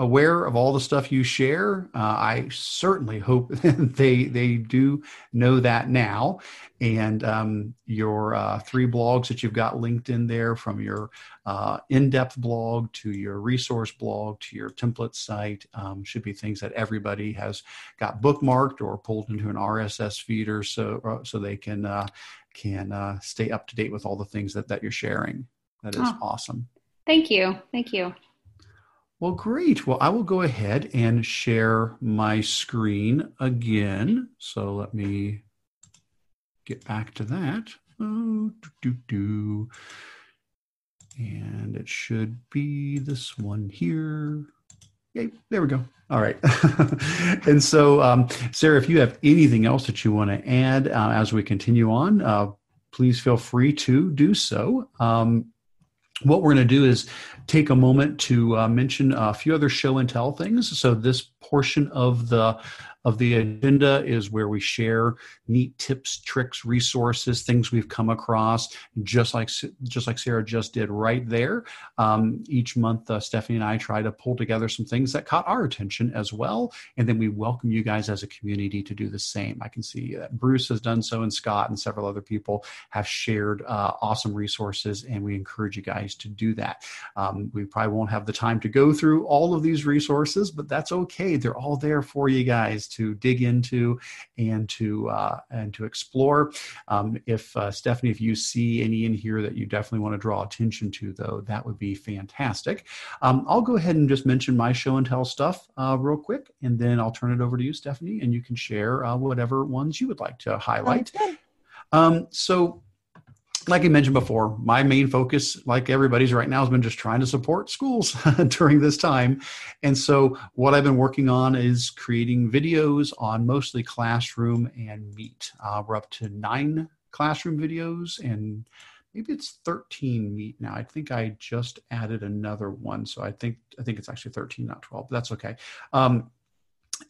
aware of all the stuff you share. Uh, I certainly hope they they do know that now. And um, your uh, three blogs that you've got linked in there, from your uh, in-depth blog to your resource blog to your template site, um, should be things that everybody has got bookmarked or pulled into an RSS feeder, so uh, so they can uh, can uh, stay up to date with all the things that that you're sharing. That is oh. awesome. Thank you. Thank you. Well, great. Well, I will go ahead and share my screen again. So let me get back to that. Oh, do, do, do. And it should be this one here. Yay, there we go. All right. and so, um, Sarah, if you have anything else that you want to add uh, as we continue on, uh, please feel free to do so. Um, what we're going to do is take a moment to uh, mention a few other show and tell things. So this portion of the of the agenda is where we share neat tips, tricks, resources, things we've come across, just like just like Sarah just did right there. Um, each month, uh, Stephanie and I try to pull together some things that caught our attention as well, and then we welcome you guys as a community to do the same. I can see that Bruce has done so, and Scott and several other people have shared uh, awesome resources, and we encourage you guys to do that. Um, we probably won't have the time to go through all of these resources, but that's okay. They're all there for you guys to dig into and to uh, and to explore. Um, if uh, Stephanie, if you see any in here that you definitely want to draw attention to, though, that would be fantastic. Um, I'll go ahead and just mention my show and tell stuff uh, real quick, and then I'll turn it over to you, Stephanie, and you can share uh, whatever ones you would like to highlight. Um, so like I mentioned before, my main focus, like everybody's right now, has been just trying to support schools during this time. And so, what I've been working on is creating videos on mostly classroom and Meet. Uh, we're up to nine classroom videos and maybe it's 13 meet now i think i just added another one so i think i think it's actually 13 not 12 but that's okay um,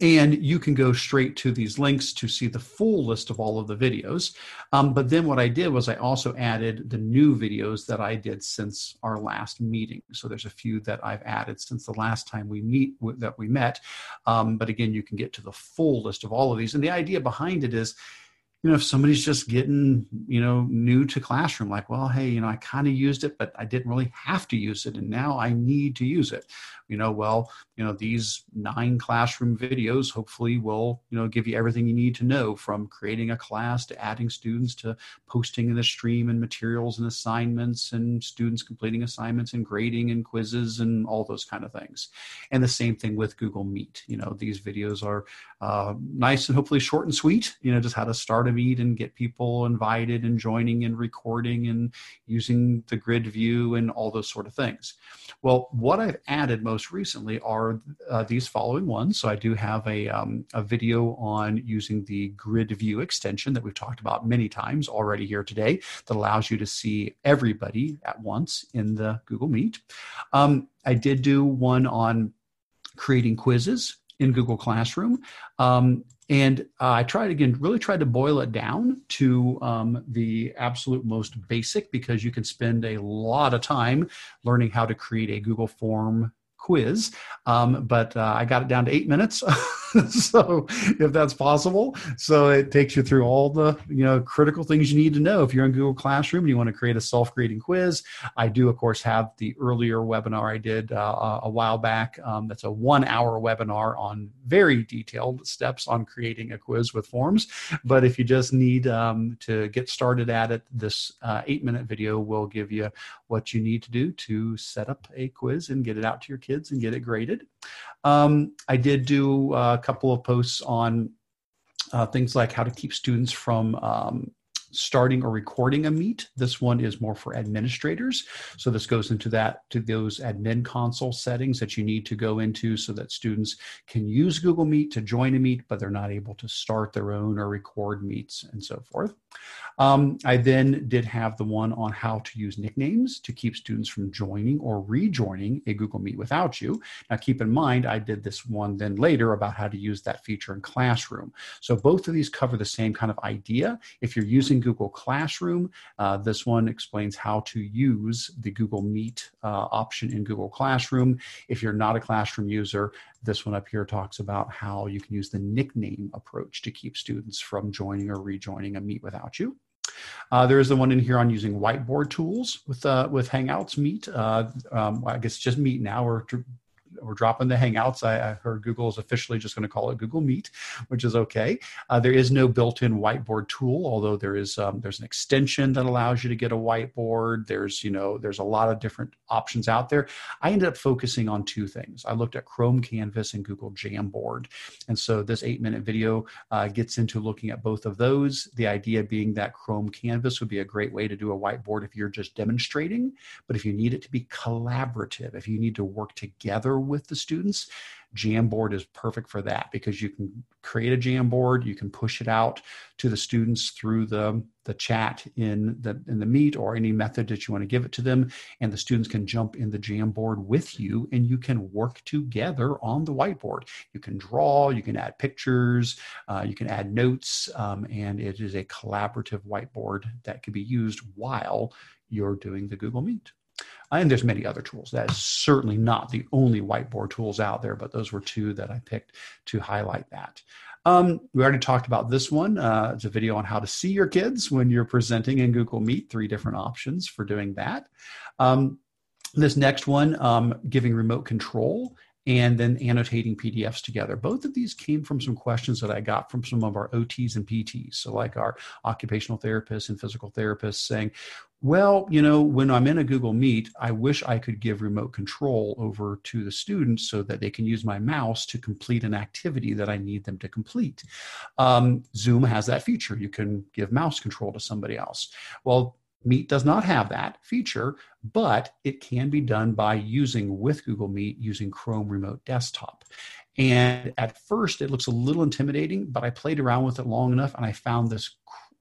and you can go straight to these links to see the full list of all of the videos. Um, but then what I did was I also added the new videos that I did since our last meeting. So there's a few that I've added since the last time we meet that we met. Um, but again, you can get to the full list of all of these. And the idea behind it is you know, if somebody's just getting, you know, new to classroom, like, well, hey, you know, I kind of used it, but I didn't really have to use it. And now I need to use it. You know, well, you know, these nine classroom videos hopefully will, you know, give you everything you need to know from creating a class to adding students to posting in the stream and materials and assignments and students completing assignments and grading and quizzes and all those kind of things. And the same thing with Google Meet. You know, these videos are uh, nice and hopefully short and sweet, you know, just how to start a meet and get people invited and joining and recording and using the grid view and all those sort of things. Well, what I've added most recently are uh, these following ones. So I do have a, um, a video on using the grid view extension that we've talked about many times already here today that allows you to see everybody at once in the Google Meet. Um, I did do one on creating quizzes in Google Classroom. Um, and uh, I tried again, really tried to boil it down to um, the absolute most basic because you can spend a lot of time learning how to create a Google form quiz. Um, but uh, I got it down to eight minutes. so if that's possible. So it takes you through all the you know critical things you need to know. If you're in google classroom and you want to create a self-grading quiz i do of course have the earlier webinar i did uh, a while back. Um, that's a one hour webinar on very detailed steps on creating a quiz with forms. But if you just need um, to get started at it this uh, eight minute video will give you what you need to do to set up a quiz and get it out to your kids and get it graded. Um, I did do a couple of posts on uh, things like how to keep students from um, starting or recording a meet. This one is more for administrators. So this goes into that to those admin console settings that you need to go into so that students can use Google Meet to join a meet, but they're not able to start their own or record meets and so forth. Um, I then did have the one on how to use nicknames to keep students from joining or rejoining a Google Meet without you. Now, keep in mind, I did this one then later about how to use that feature in Classroom. So both of these cover the same kind of idea. If you're using Google Classroom, uh, this one explains how to use the Google Meet uh, option in Google Classroom. If you're not a Classroom user, this one up here talks about how you can use the nickname approach to keep students from joining or rejoining a Meet without you. Uh, there is the one in here on using whiteboard tools with uh, with Hangouts Meet. Uh, um, I guess just Meet now or we're dropping the Hangouts. I, I heard Google is officially just going to call it Google Meet, which is okay. Uh, there is no built-in whiteboard tool, although there is um, there's an extension that allows you to get a whiteboard. There's you know there's a lot of different options out there. I ended up focusing on two things. I looked at Chrome Canvas and Google Jamboard, and so this eight-minute video uh, gets into looking at both of those. The idea being that Chrome Canvas would be a great way to do a whiteboard if you're just demonstrating, but if you need it to be collaborative, if you need to work together with the students, Jamboard is perfect for that because you can create a Jamboard, you can push it out to the students through the, the chat in the in the meet or any method that you want to give it to them, and the students can jump in the Jamboard with you and you can work together on the whiteboard. You can draw, you can add pictures, uh, you can add notes, um, and it is a collaborative whiteboard that can be used while you're doing the Google Meet. And there's many other tools. That is certainly not the only whiteboard tools out there, but those were two that I picked to highlight that. Um, we already talked about this one. Uh, it's a video on how to see your kids when you're presenting in Google Meet, three different options for doing that. Um, this next one, um, giving remote control and then annotating PDFs together. Both of these came from some questions that I got from some of our OTs and PTs. So, like our occupational therapists and physical therapists saying, well, you know, when I'm in a Google Meet, I wish I could give remote control over to the students so that they can use my mouse to complete an activity that I need them to complete. Um, Zoom has that feature. You can give mouse control to somebody else. Well, Meet does not have that feature, but it can be done by using with Google Meet using Chrome Remote Desktop. And at first, it looks a little intimidating, but I played around with it long enough and I found this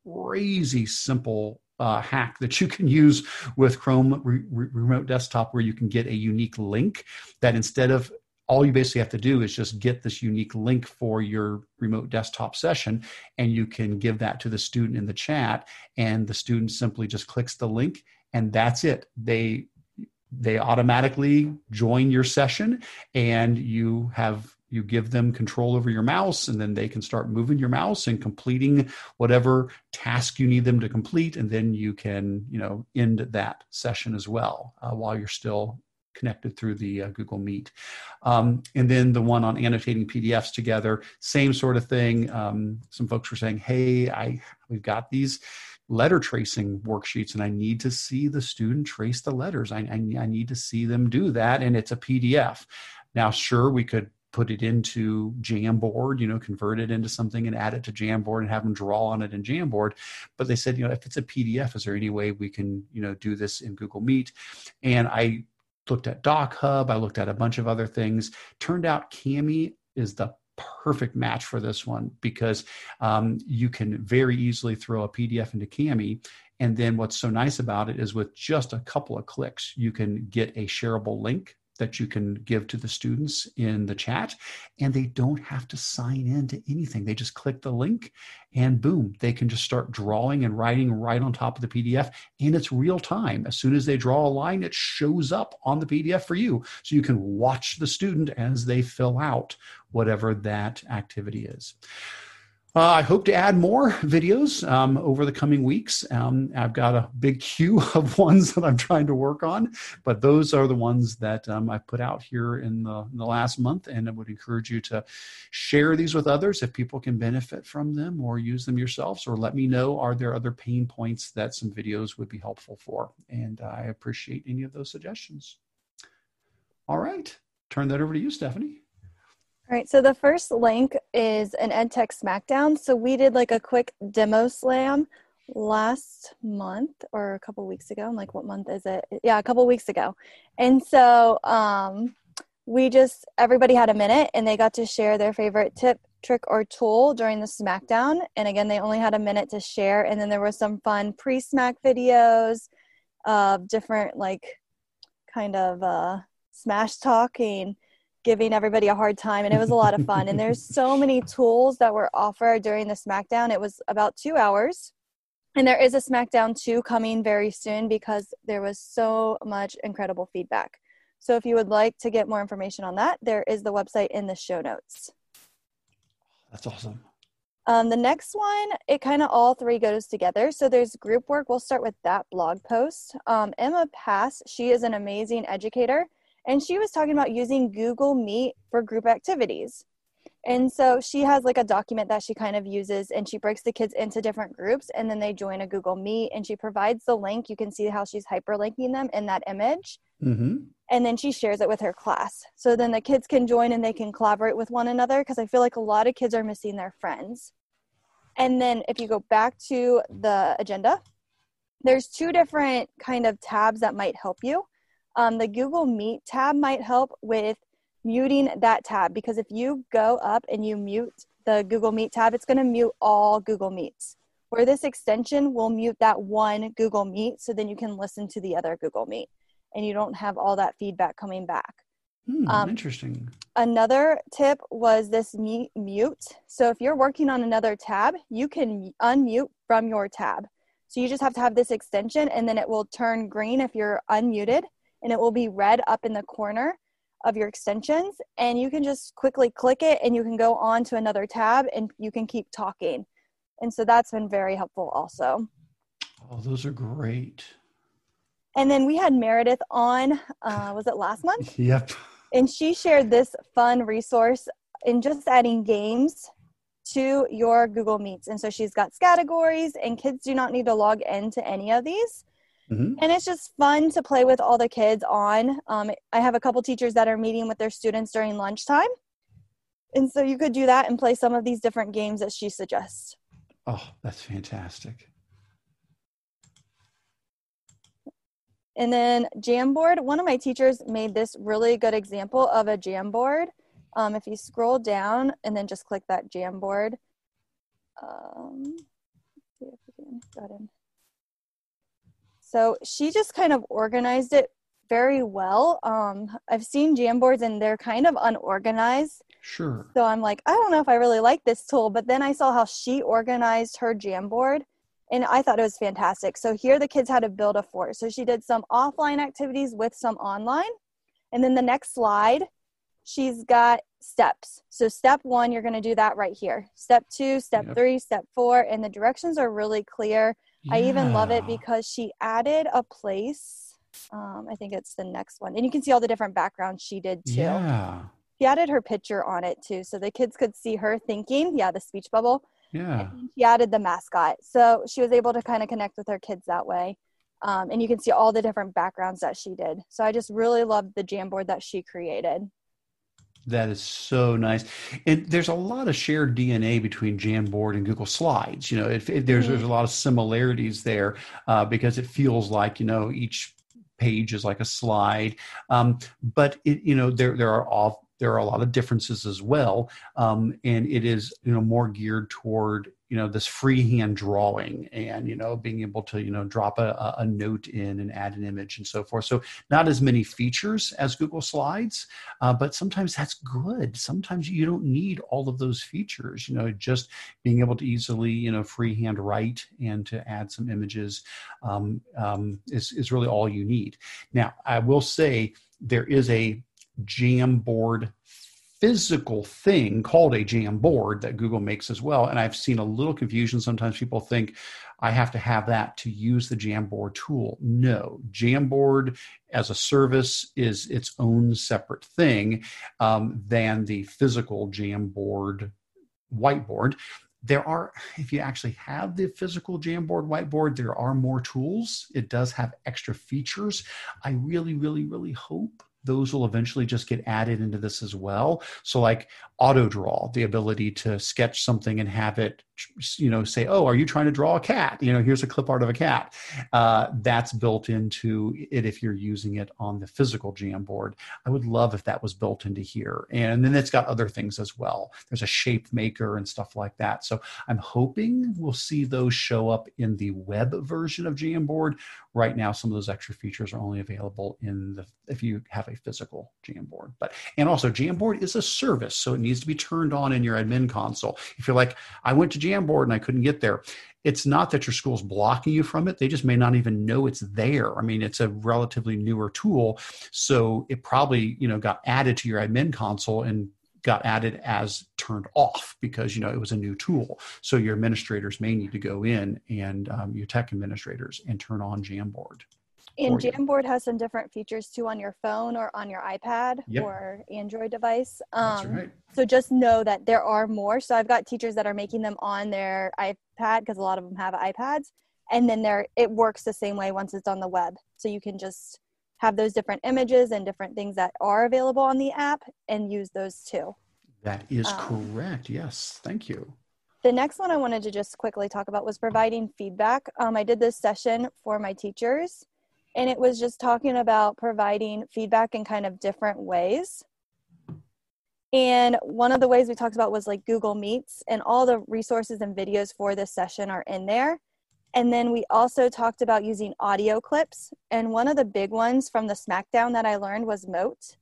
crazy simple uh, hack that you can use with Chrome Re- Remote Desktop where you can get a unique link that instead of all you basically have to do is just get this unique link for your remote desktop session and you can give that to the student in the chat and the student simply just clicks the link and that's it. They they automatically join your session and you have you give them control over your mouse and then they can start moving your mouse and completing whatever task you need them to complete and then you can you know end that session as well uh, while you're still connected through the uh, google meet. Um, and then the one on annotating pdfs together same sort of thing. Um, some folks were saying hey i we've got these letter tracing worksheets and i need to see the student trace the letters. I, I, I need to see them do that and it's a pdf now, sure, we could put it into Jamboard, you know, convert it into something and add it to Jamboard and have them draw on it in Jamboard. But they said, you know, if it's a PDF, is there any way we can, you know, do this in Google Meet? And I looked at Doc Hub, I looked at a bunch of other things. Turned out Kami is the perfect match for this one because um, you can very easily throw a PDF into Kami And then what's so nice about it is with just a couple of clicks, you can get a shareable link that you can give to the students in the chat and they don't have to sign in to anything. They just click the link and boom they can just start drawing and writing right on top of the pdf and it's real time. As soon as they draw a line it shows up on the pdf for you so you can watch the student as they fill out whatever that activity is uh, I hope to add more videos um, over the coming weeks. Um, I've got a big queue of ones that I'm trying to work on, but those are the ones that um, I put out here in the, in the last month. And I would encourage you to share these with others if people can benefit from them or use them yourselves, or let me know are there other pain points that some videos would be helpful for. And I appreciate any of those suggestions. All right, turn that over to you, Stephanie. All right, so the first link is an EdTech SmackDown. So we did like a quick demo slam last month or a couple weeks ago. I'm like, what month is it? Yeah, a couple weeks ago. And so um, we just, everybody had a minute and they got to share their favorite tip, trick, or tool during the SmackDown. And again, they only had a minute to share. And then there was some fun pre Smack videos of different, like, kind of uh, smash talking giving everybody a hard time and it was a lot of fun. And there's so many tools that were offered during the smackdown. It was about two hours. And there is a smackdown 2 coming very soon because there was so much incredible feedback. So if you would like to get more information on that there is the website in the show notes. That's awesome. Um, the next one, it kind of all three goes together. So there's group work. We'll start with that blog post. Um, Emma Pass, she is an amazing educator and she was talking about using Google Meet for group activities. And so she has like a document that she kind of uses and she breaks the kids into different groups and then they join a Google Meet and she provides the link. You can see how she's hyperlinking them in that image. Mm-hmm. And then she shares it with her class. So then the kids can join and they can collaborate with one another because I feel like a lot of kids are missing their friends. And then if you go back to the agenda, there's two different kind of tabs that might help you um, the Google Meet tab might help with muting that tab because if you go up and you mute the Google Meet tab, it's going to mute all Google Meets. Where this extension will mute that one Google Meet so then you can listen to the other Google Meet and you don't have all that feedback coming back. Hmm, um, interesting. Another tip was this mute. So if you're working on another tab, you can unmute from your tab. So you just have to have this extension and then it will turn green if you're unmuted and it will be red up in the corner of your extensions and you can just quickly click it and you can go on to another tab and you can keep talking. And so that's been very helpful also. Oh those are great. And then we had meredith on uh, was it last month? Yep. And she shared this fun resource in just adding games to your google meets. And so she's got categories and kids do not need to log into any of these Mm-hmm. And it's just fun to play with all the kids on. Um, I have a couple teachers that are meeting with their students during lunchtime. And so you could do that and play some of these different games that she suggests. Oh, that's fantastic. And then Jamboard, one of my teachers made this really good example of a Jamboard. Um, if you scroll down and then just click that Jamboard, um, see if we can got in. So she just kind of organized it very well. Um, I've seen Jamboards and they're kind of unorganized. Sure. So I'm like, I don't know if I really like this tool, but then I saw how she organized her Jamboard and I thought it was fantastic. So here the kids had to build a fort. So she did some offline activities with some online. And then the next slide, she's got steps. So step one, you're going to do that right here. Step two, step yep. three, step four, and the directions are really clear. Yeah. I even love it because she added a place. Um, I think it's the next one. And you can see all the different backgrounds she did too. Yeah. She added her picture on it too. So the kids could see her thinking. Yeah, the speech bubble. Yeah. she added the mascot. So she was able to kind of connect with her kids that way. Um, and you can see all the different backgrounds that she did. So I just really loved the Jamboard that she created. That is so nice, and there's a lot of shared DNA between Jamboard and Google Slides. You know, it, it, there's there's a lot of similarities there uh, because it feels like you know each page is like a slide, um, but it you know there there are all there are a lot of differences as well, um, and it is you know more geared toward you know this freehand drawing and you know being able to you know drop a, a note in and add an image and so forth. So not as many features as google slides uh, but sometimes that's good. Sometimes you don't need all of those features you know just being able to easily you know freehand write and to add some images um, um, is, is really all you need. Now i will say there is a jamboard physical thing called a Jamboard that Google makes as well. And I've seen a little confusion. Sometimes people think I have to have that to use the Jamboard tool. No, Jamboard as a service is its own separate thing um, than the physical Jamboard whiteboard. There are, if you actually have the physical Jamboard whiteboard, there are more tools. It does have extra features. I really, really, really hope those will eventually just get added into this as well. So, like auto draw, the ability to sketch something and have it, you know, say, "Oh, are you trying to draw a cat?" You know, here's a clip art of a cat. Uh, that's built into it if you're using it on the physical Jamboard. I would love if that was built into here. And then it's got other things as well. There's a shape maker and stuff like that. So I'm hoping we'll see those show up in the web version of Jamboard. Right now, some of those extra features are only available in the if you have a physical Jamboard. But and also Jamboard is a service, so it needs to be turned on in your admin console. If you're like, I went to and I couldn't get there, it's not that your school's blocking you from it. They just may not even know it's there. I mean, it's a relatively newer tool, so it probably you know got added to your admin console and got added as turned off because you know it was a new tool so your administrators may need to go in and um, your tech administrators and turn on jamboard and Jamboard has some different features too on your phone or on your iPad yep. or Android device. Um, That's right. So just know that there are more. So I've got teachers that are making them on their iPad because a lot of them have iPads, and then there it works the same way once it's on the web. So you can just have those different images and different things that are available on the app and use those too. That is um, correct. Yes. Thank you. The next one I wanted to just quickly talk about was providing feedback. Um, I did this session for my teachers and it was just talking about providing feedback in kind of different ways. And one of the ways we talked about was like Google Meets, and all the resources and videos for this session are in there. And then we also talked about using audio clips. And one of the big ones from the SmackDown that I learned was Mote.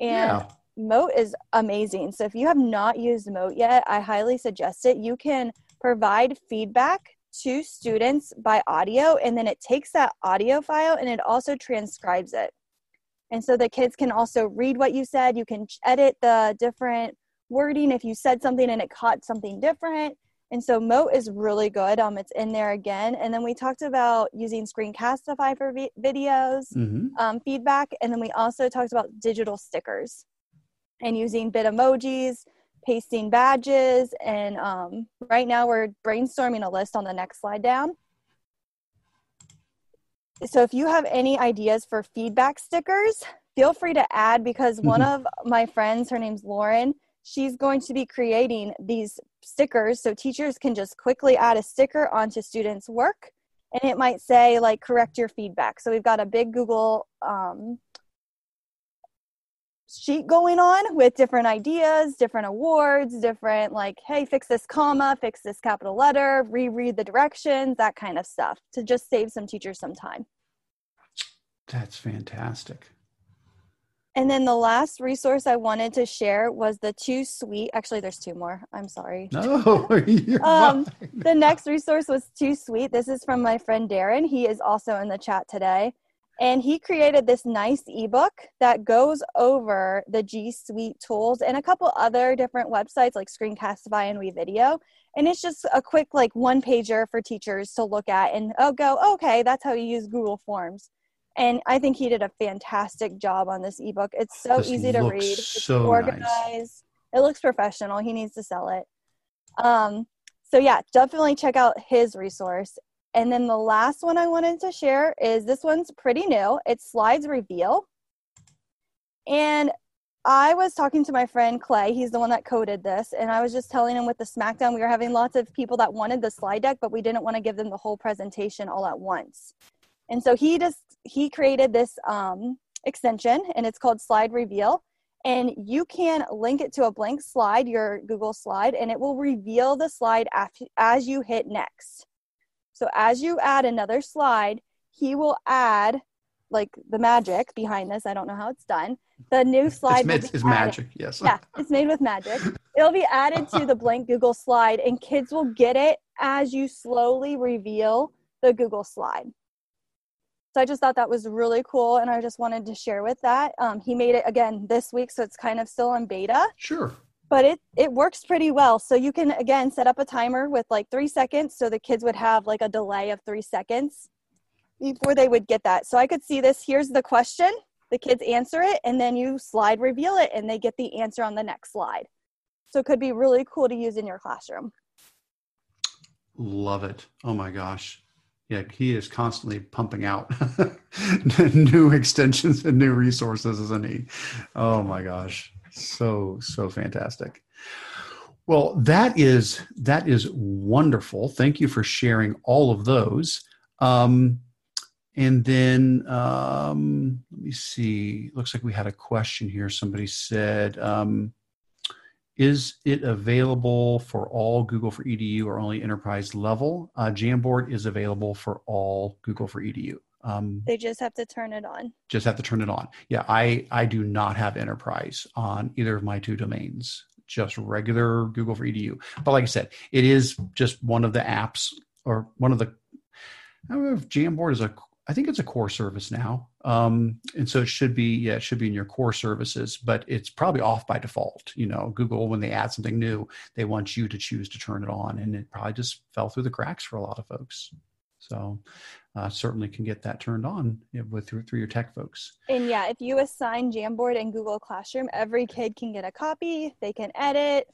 And yeah. Mote is amazing. So if you have not used Mote yet, I highly suggest it. You can provide feedback to students by audio and then it takes that audio file and it also transcribes it. And so the kids can also read what you said. You can edit the different wording if you said something and it caught something different. And so Mote is really good. Um, it's in there again. And then we talked about using Screencastify for vi- videos, mm-hmm. um, feedback. And then we also talked about digital stickers and using Bitmojis pasting badges. And um, right now we're brainstorming a list on the next slide down. So if you have any ideas for feedback stickers, feel free to add because one mm-hmm. of my friends, her name's Lauren, she's going to be creating these stickers so teachers can just quickly add a sticker onto students' work and it might say like correct your feedback. So we've got a big Google um, sheet going on with different ideas, different awards, different like, hey, fix this comma, fix this capital letter, reread the directions, that kind of stuff to just save some teachers some time. That's fantastic. And then the last resource I wanted to share was the two sweet. Actually, there's two more. I'm sorry. No, um, the next resource was too sweet. This is from my friend Darren. He is also in the chat today. And he created this nice ebook that goes over the G Suite tools and a couple other different websites like Screencastify and WeVideo. And it's just a quick, like, one pager for teachers to look at and oh, go, okay, that's how you use Google Forms. And I think he did a fantastic job on this ebook. It's so this easy to read, it's so organized, nice. it looks professional. He needs to sell it. Um, so, yeah, definitely check out his resource. And then the last one I wanted to share is this one's pretty new. It's Slides Reveal. And I was talking to my friend Clay. He's the one that coded this. And I was just telling him with the SmackDown, we were having lots of people that wanted the slide deck, but we didn't want to give them the whole presentation all at once. And so he just, he created this um, extension and it's called Slide Reveal. And you can link it to a blank slide, your Google slide, and it will reveal the slide as you hit next. So as you add another slide, he will add like the magic behind this. I don't know how it's done. The new slide it's, is magic. Yes. yeah, it's made with magic. It'll be added to the blank Google slide, and kids will get it as you slowly reveal the Google slide. So I just thought that was really cool, and I just wanted to share with that. Um, he made it again this week, so it's kind of still in beta. Sure. But it it works pretty well. So you can again set up a timer with like three seconds, so the kids would have like a delay of three seconds before they would get that. So I could see this. Here's the question. The kids answer it, and then you slide reveal it, and they get the answer on the next slide. So it could be really cool to use in your classroom. Love it. Oh my gosh. Yeah, he is constantly pumping out new extensions and new resources, isn't he? Oh my gosh. So, so fantastic. Well, that is that is wonderful. Thank you for sharing all of those. Um, and then um, let me see. Looks like we had a question here. Somebody said, um, "Is it available for all Google for EDU or only enterprise level?" Uh, Jamboard is available for all Google for EDU. Um, they just have to turn it on. Just have to turn it on. Yeah, I I do not have enterprise on either of my two domains. Just regular Google for EDU. But like I said, it is just one of the apps or one of the. I don't know if Jamboard is a I think it's a core service now. Um, and so it should be, yeah, it should be in your core services, but it's probably off by default. You know, Google, when they add something new, they want you to choose to turn it on. And it probably just fell through the cracks for a lot of folks. So uh, certainly can get that turned on with through, through your tech folks. And yeah, if you assign Jamboard and Google Classroom, every kid can get a copy. They can edit,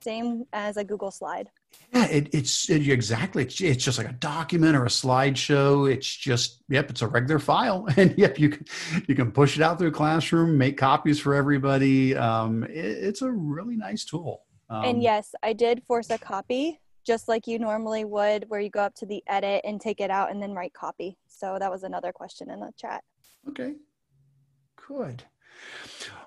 same as a Google slide. Yeah, it, it's it, exactly. It's, it's just like a document or a slideshow. It's just yep, it's a regular file, and yep, you can you can push it out through classroom, make copies for everybody. Um, it, it's a really nice tool. Um, and yes, I did force a copy, just like you normally would, where you go up to the edit and take it out and then write copy. So that was another question in the chat. Okay, good.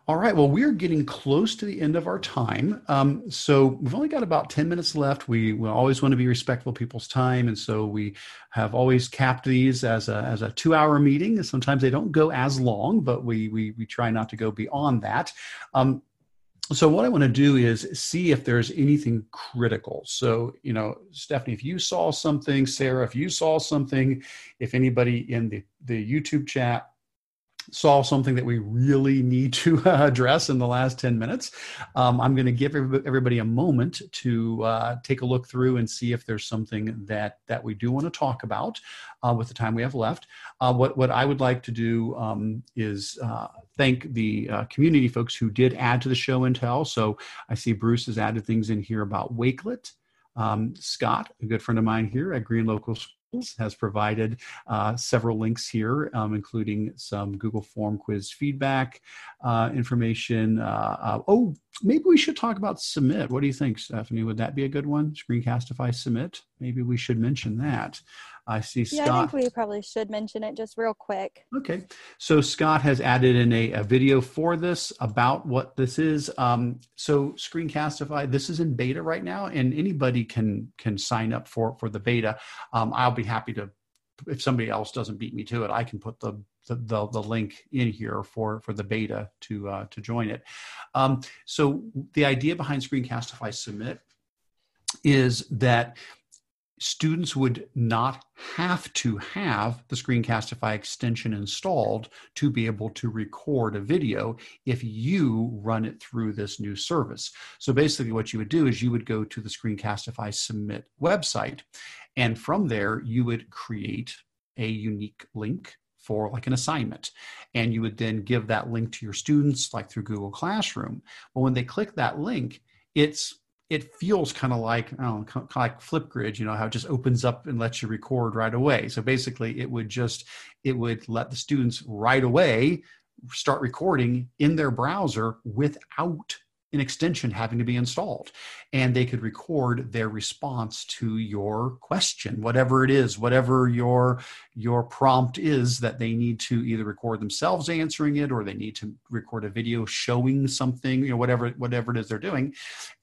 All right. Well, we're getting close to the end of our time. Um, so we've only got about 10 minutes left. We, we always want to be respectful of people's time. And so we have always capped these as a, as a two hour meeting. Sometimes they don't go as long, but we, we, we try not to go beyond that. Um, so what I want to do is see if there's anything critical. So, you know, Stephanie, if you saw something, Sarah, if you saw something, if anybody in the, the YouTube chat solve something that we really need to address in the last 10 minutes. Um, I'm going to give everybody a moment to uh, take a look through and see if there's something that, that we do want to talk about uh, with the time we have left. Uh, what, what I would like to do um, is uh, thank the uh, community folks who did add to the show and tell. So I see Bruce has added things in here about Wakelet. Um, Scott, a good friend of mine here at Green Local has provided uh, several links here, um, including some Google Form quiz feedback uh, information. Uh, uh, oh, maybe we should talk about Submit. What do you think, Stephanie? Would that be a good one? Screencastify Submit? Maybe we should mention that. I see Scott. Yeah, I think we probably should mention it just real quick. Okay. So Scott has added in a, a video for this about what this is. Um, so Screencastify, this is in beta right now, and anybody can can sign up for for the beta. Um, I'll be happy to if somebody else doesn't beat me to it, I can put the the, the, the link in here for for the beta to uh, to join it. Um, so the idea behind Screencastify Submit is that students would not have to have the Screencastify extension installed to be able to record a video if you run it through this new service. So basically what you would do is you would go to the Screencastify Submit website and from there you would create a unique link for like an assignment. And you would then give that link to your students like through Google Classroom. But when they click that link, it's it feels kind of like I don't know, like Flipgrid, you know, how it just opens up and lets you record right away. So basically, it would just it would let the students right away start recording in their browser without an extension having to be installed and they could record their response to your question whatever it is whatever your your prompt is that they need to either record themselves answering it or they need to record a video showing something you know whatever whatever it is they're doing.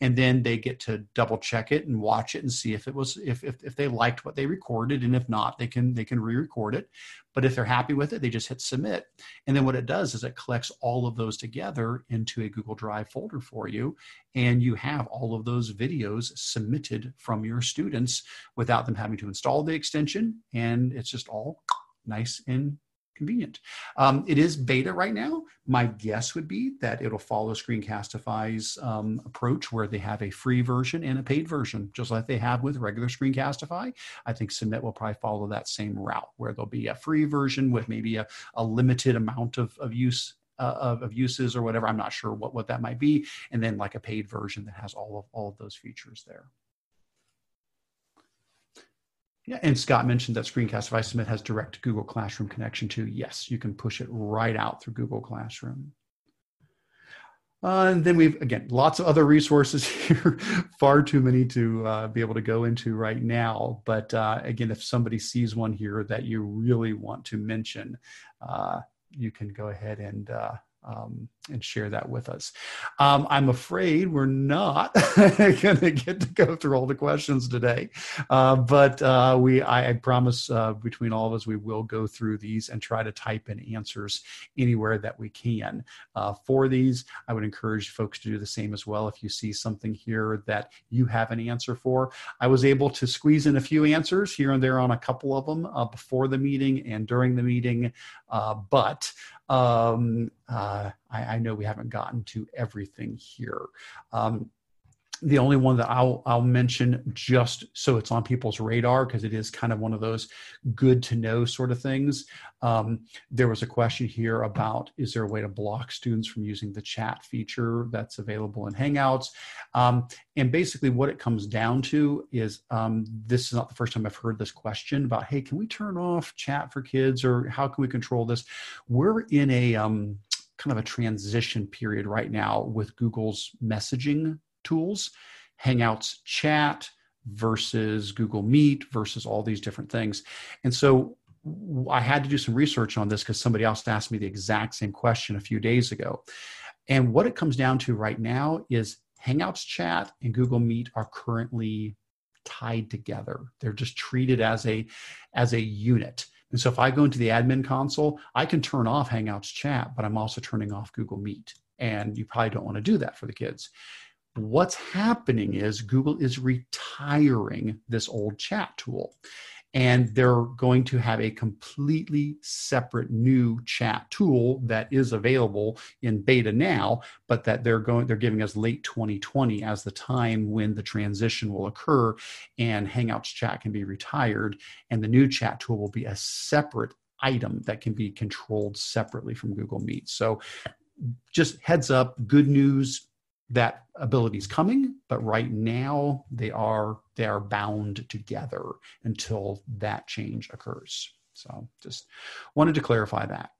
And then they get to double check it and watch it and see if it was if if, if they liked what they recorded and if not they can they can re-record it but if they're happy with it, they just hit submit. And then what it does is it collects all of those together into a Google Drive folder for you. And you have all of those videos submitted from your students without them having to install the extension. And it's just all nice and convenient. Um, it is beta right now. My guess would be that it'll follow Screencastify's um, approach where they have a free version and a paid version, just like they have with regular Screencastify. I think Submit will probably follow that same route where there'll be a free version with maybe a, a limited amount of, of use uh, of, of, uses or whatever. I'm not sure what, what that might be. And then like a paid version that has all of all of those features there. Yeah, and Scott mentioned that Screencastify Submit has direct Google Classroom connection too. Yes, you can push it right out through Google Classroom. Uh, and then we've again lots of other resources here, far too many to uh, be able to go into right now. But uh, again, if somebody sees one here that you really want to mention, uh, you can go ahead and uh, um, and share that with us. Um, I'm afraid we're not going to get to go through all the questions today, uh, but uh, we I, I promise uh, between all of us we will go through these and try to type in answers anywhere that we can. Uh, for these, I would encourage folks to do the same as well. If you see something here that you have an answer for, I was able to squeeze in a few answers here and there on a couple of them uh, before the meeting and during the meeting, uh, but um, uh, I, I, know we haven't gotten to everything here. Um, the only one that I'll I'll mention just so it's on people's radar because it is kind of one of those good to know sort of things. Um, there was a question here about is there a way to block students from using the chat feature that's available in Hangouts? Um, and basically, what it comes down to is um, this is not the first time I've heard this question about hey, can we turn off chat for kids or how can we control this? We're in a um, kind of a transition period right now with Google's messaging tools, Hangouts chat versus Google Meet versus all these different things. And so I had to do some research on this because somebody else asked me the exact same question a few days ago. And what it comes down to right now is Hangouts chat and Google Meet are currently tied together. They're just treated as a as a unit. And so if I go into the admin console, I can turn off Hangouts chat, but I'm also turning off Google Meet. And you probably don't want to do that for the kids. What's happening is Google is retiring this old chat tool and they're going to have a completely separate new chat tool that is available in beta now but that they're going they're giving us late 2020 as the time when the transition will occur and hangouts chat can be retired and the new chat tool will be a separate item that can be controlled separately from google meet. So just heads up good news that ability is coming but right now they are they are bound together until that change occurs. So just wanted to clarify that.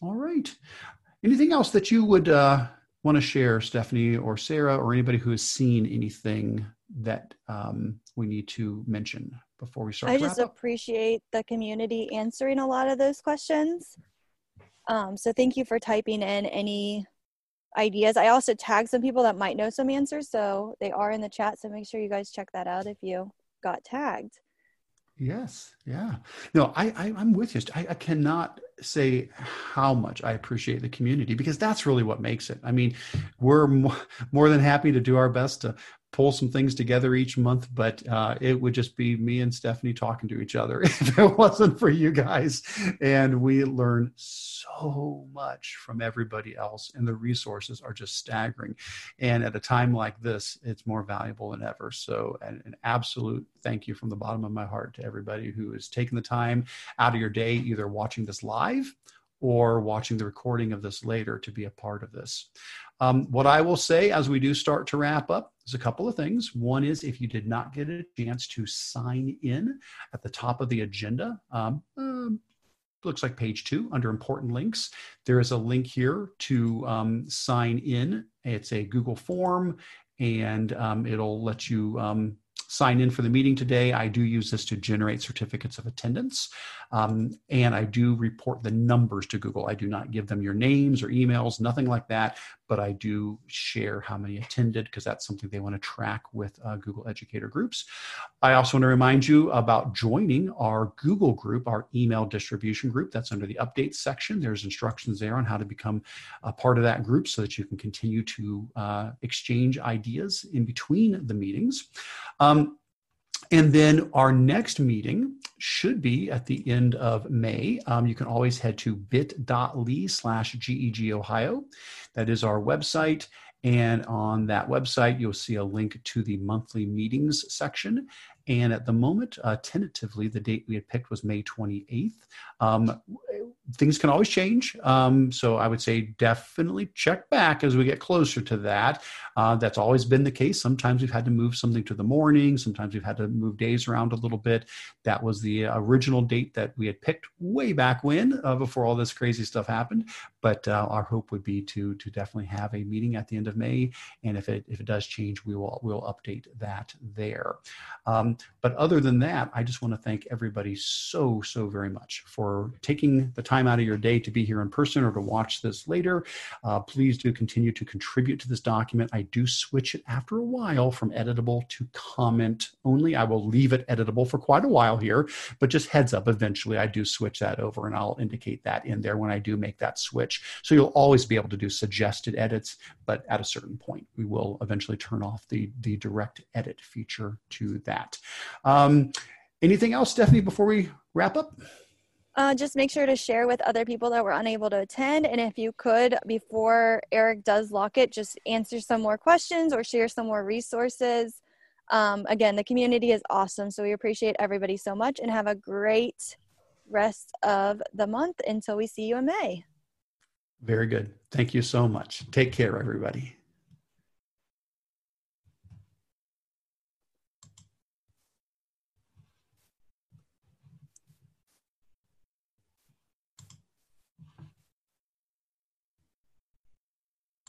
All right. Anything else that you would uh, want to share stephanie or sarah or anybody who has seen anything that um, we need to mention before we start i just appreciate the community answering a lot of those questions. Um, so thank you for typing in any ideas. I also tagged some people that might know some answers, so they are in the chat. So make sure you guys check that out if you got tagged. Yes, yeah. No, I, I am with you. I, I cannot say how much I appreciate the community because that's really what makes it. I mean, we're more, than happy to do our best to pull some things together each month, but uh, it would just be me and Stephanie talking to each other if it wasn't for you guys. And we learn so much from everybody else, and the resources are just staggering. And at a time like this, it's more valuable than ever. So, an, an absolute thank you from the bottom of my heart to everybody who is taking the time out of your day, either watching this live or watching the recording of this later to be a part of this. Um, what I will say as we do start to wrap up is a couple of things. One is if you did not get a chance to sign in at the top of the agenda, um, um, looks like page two under important links. There is a link here to um, sign in. It's a Google form and um, it'll let you sign in for the meeting today. I do use this to generate certificates of attendance. Um, and I do report the numbers to Google. I do not give them your names or emails, nothing like that, but I do share how many attended because that's something they want to track with uh, Google Educator groups. I also want to remind you about joining our Google group, our email distribution group. That's under the updates section. There's instructions there on how to become a part of that group so that you can continue to uh, exchange ideas in between the meetings. Um, and then our next meeting should be at the end of May. Um, you can always head to bit.ly slash GEG Ohio. That is our website. And on that website, you'll see a link to the monthly meetings section. And at the moment, uh, tentatively, the date we had picked was May 28th. Um, things can always change. Um, so I would say definitely check back as we get closer to that. Uh, that's always been the case. Sometimes we've had to move something to the morning. Sometimes we've had to move days around a little bit. That was the original date that we had picked way back when, uh, before all this crazy stuff happened. But uh, our hope would be to to definitely have a meeting at the end of May. And if it if it does change, we will we'll update that there. Um, but other than that, I just want to thank everybody so so very much for taking the time out of your day to be here in person or to watch this later. Uh, please do continue to contribute to this document. I do switch it after a while from editable to comment only. I will leave it editable for quite a while here, but just heads up, eventually I do switch that over and I'll indicate that in there when I do make that switch. So you'll always be able to do suggested edits, but at a certain point, we will eventually turn off the, the direct edit feature to that. Um, anything else, Stephanie, before we wrap up? Uh, just make sure to share with other people that were unable to attend. And if you could, before Eric does lock it, just answer some more questions or share some more resources. Um, again, the community is awesome. So we appreciate everybody so much and have a great rest of the month until we see you in May. Very good. Thank you so much. Take care, everybody.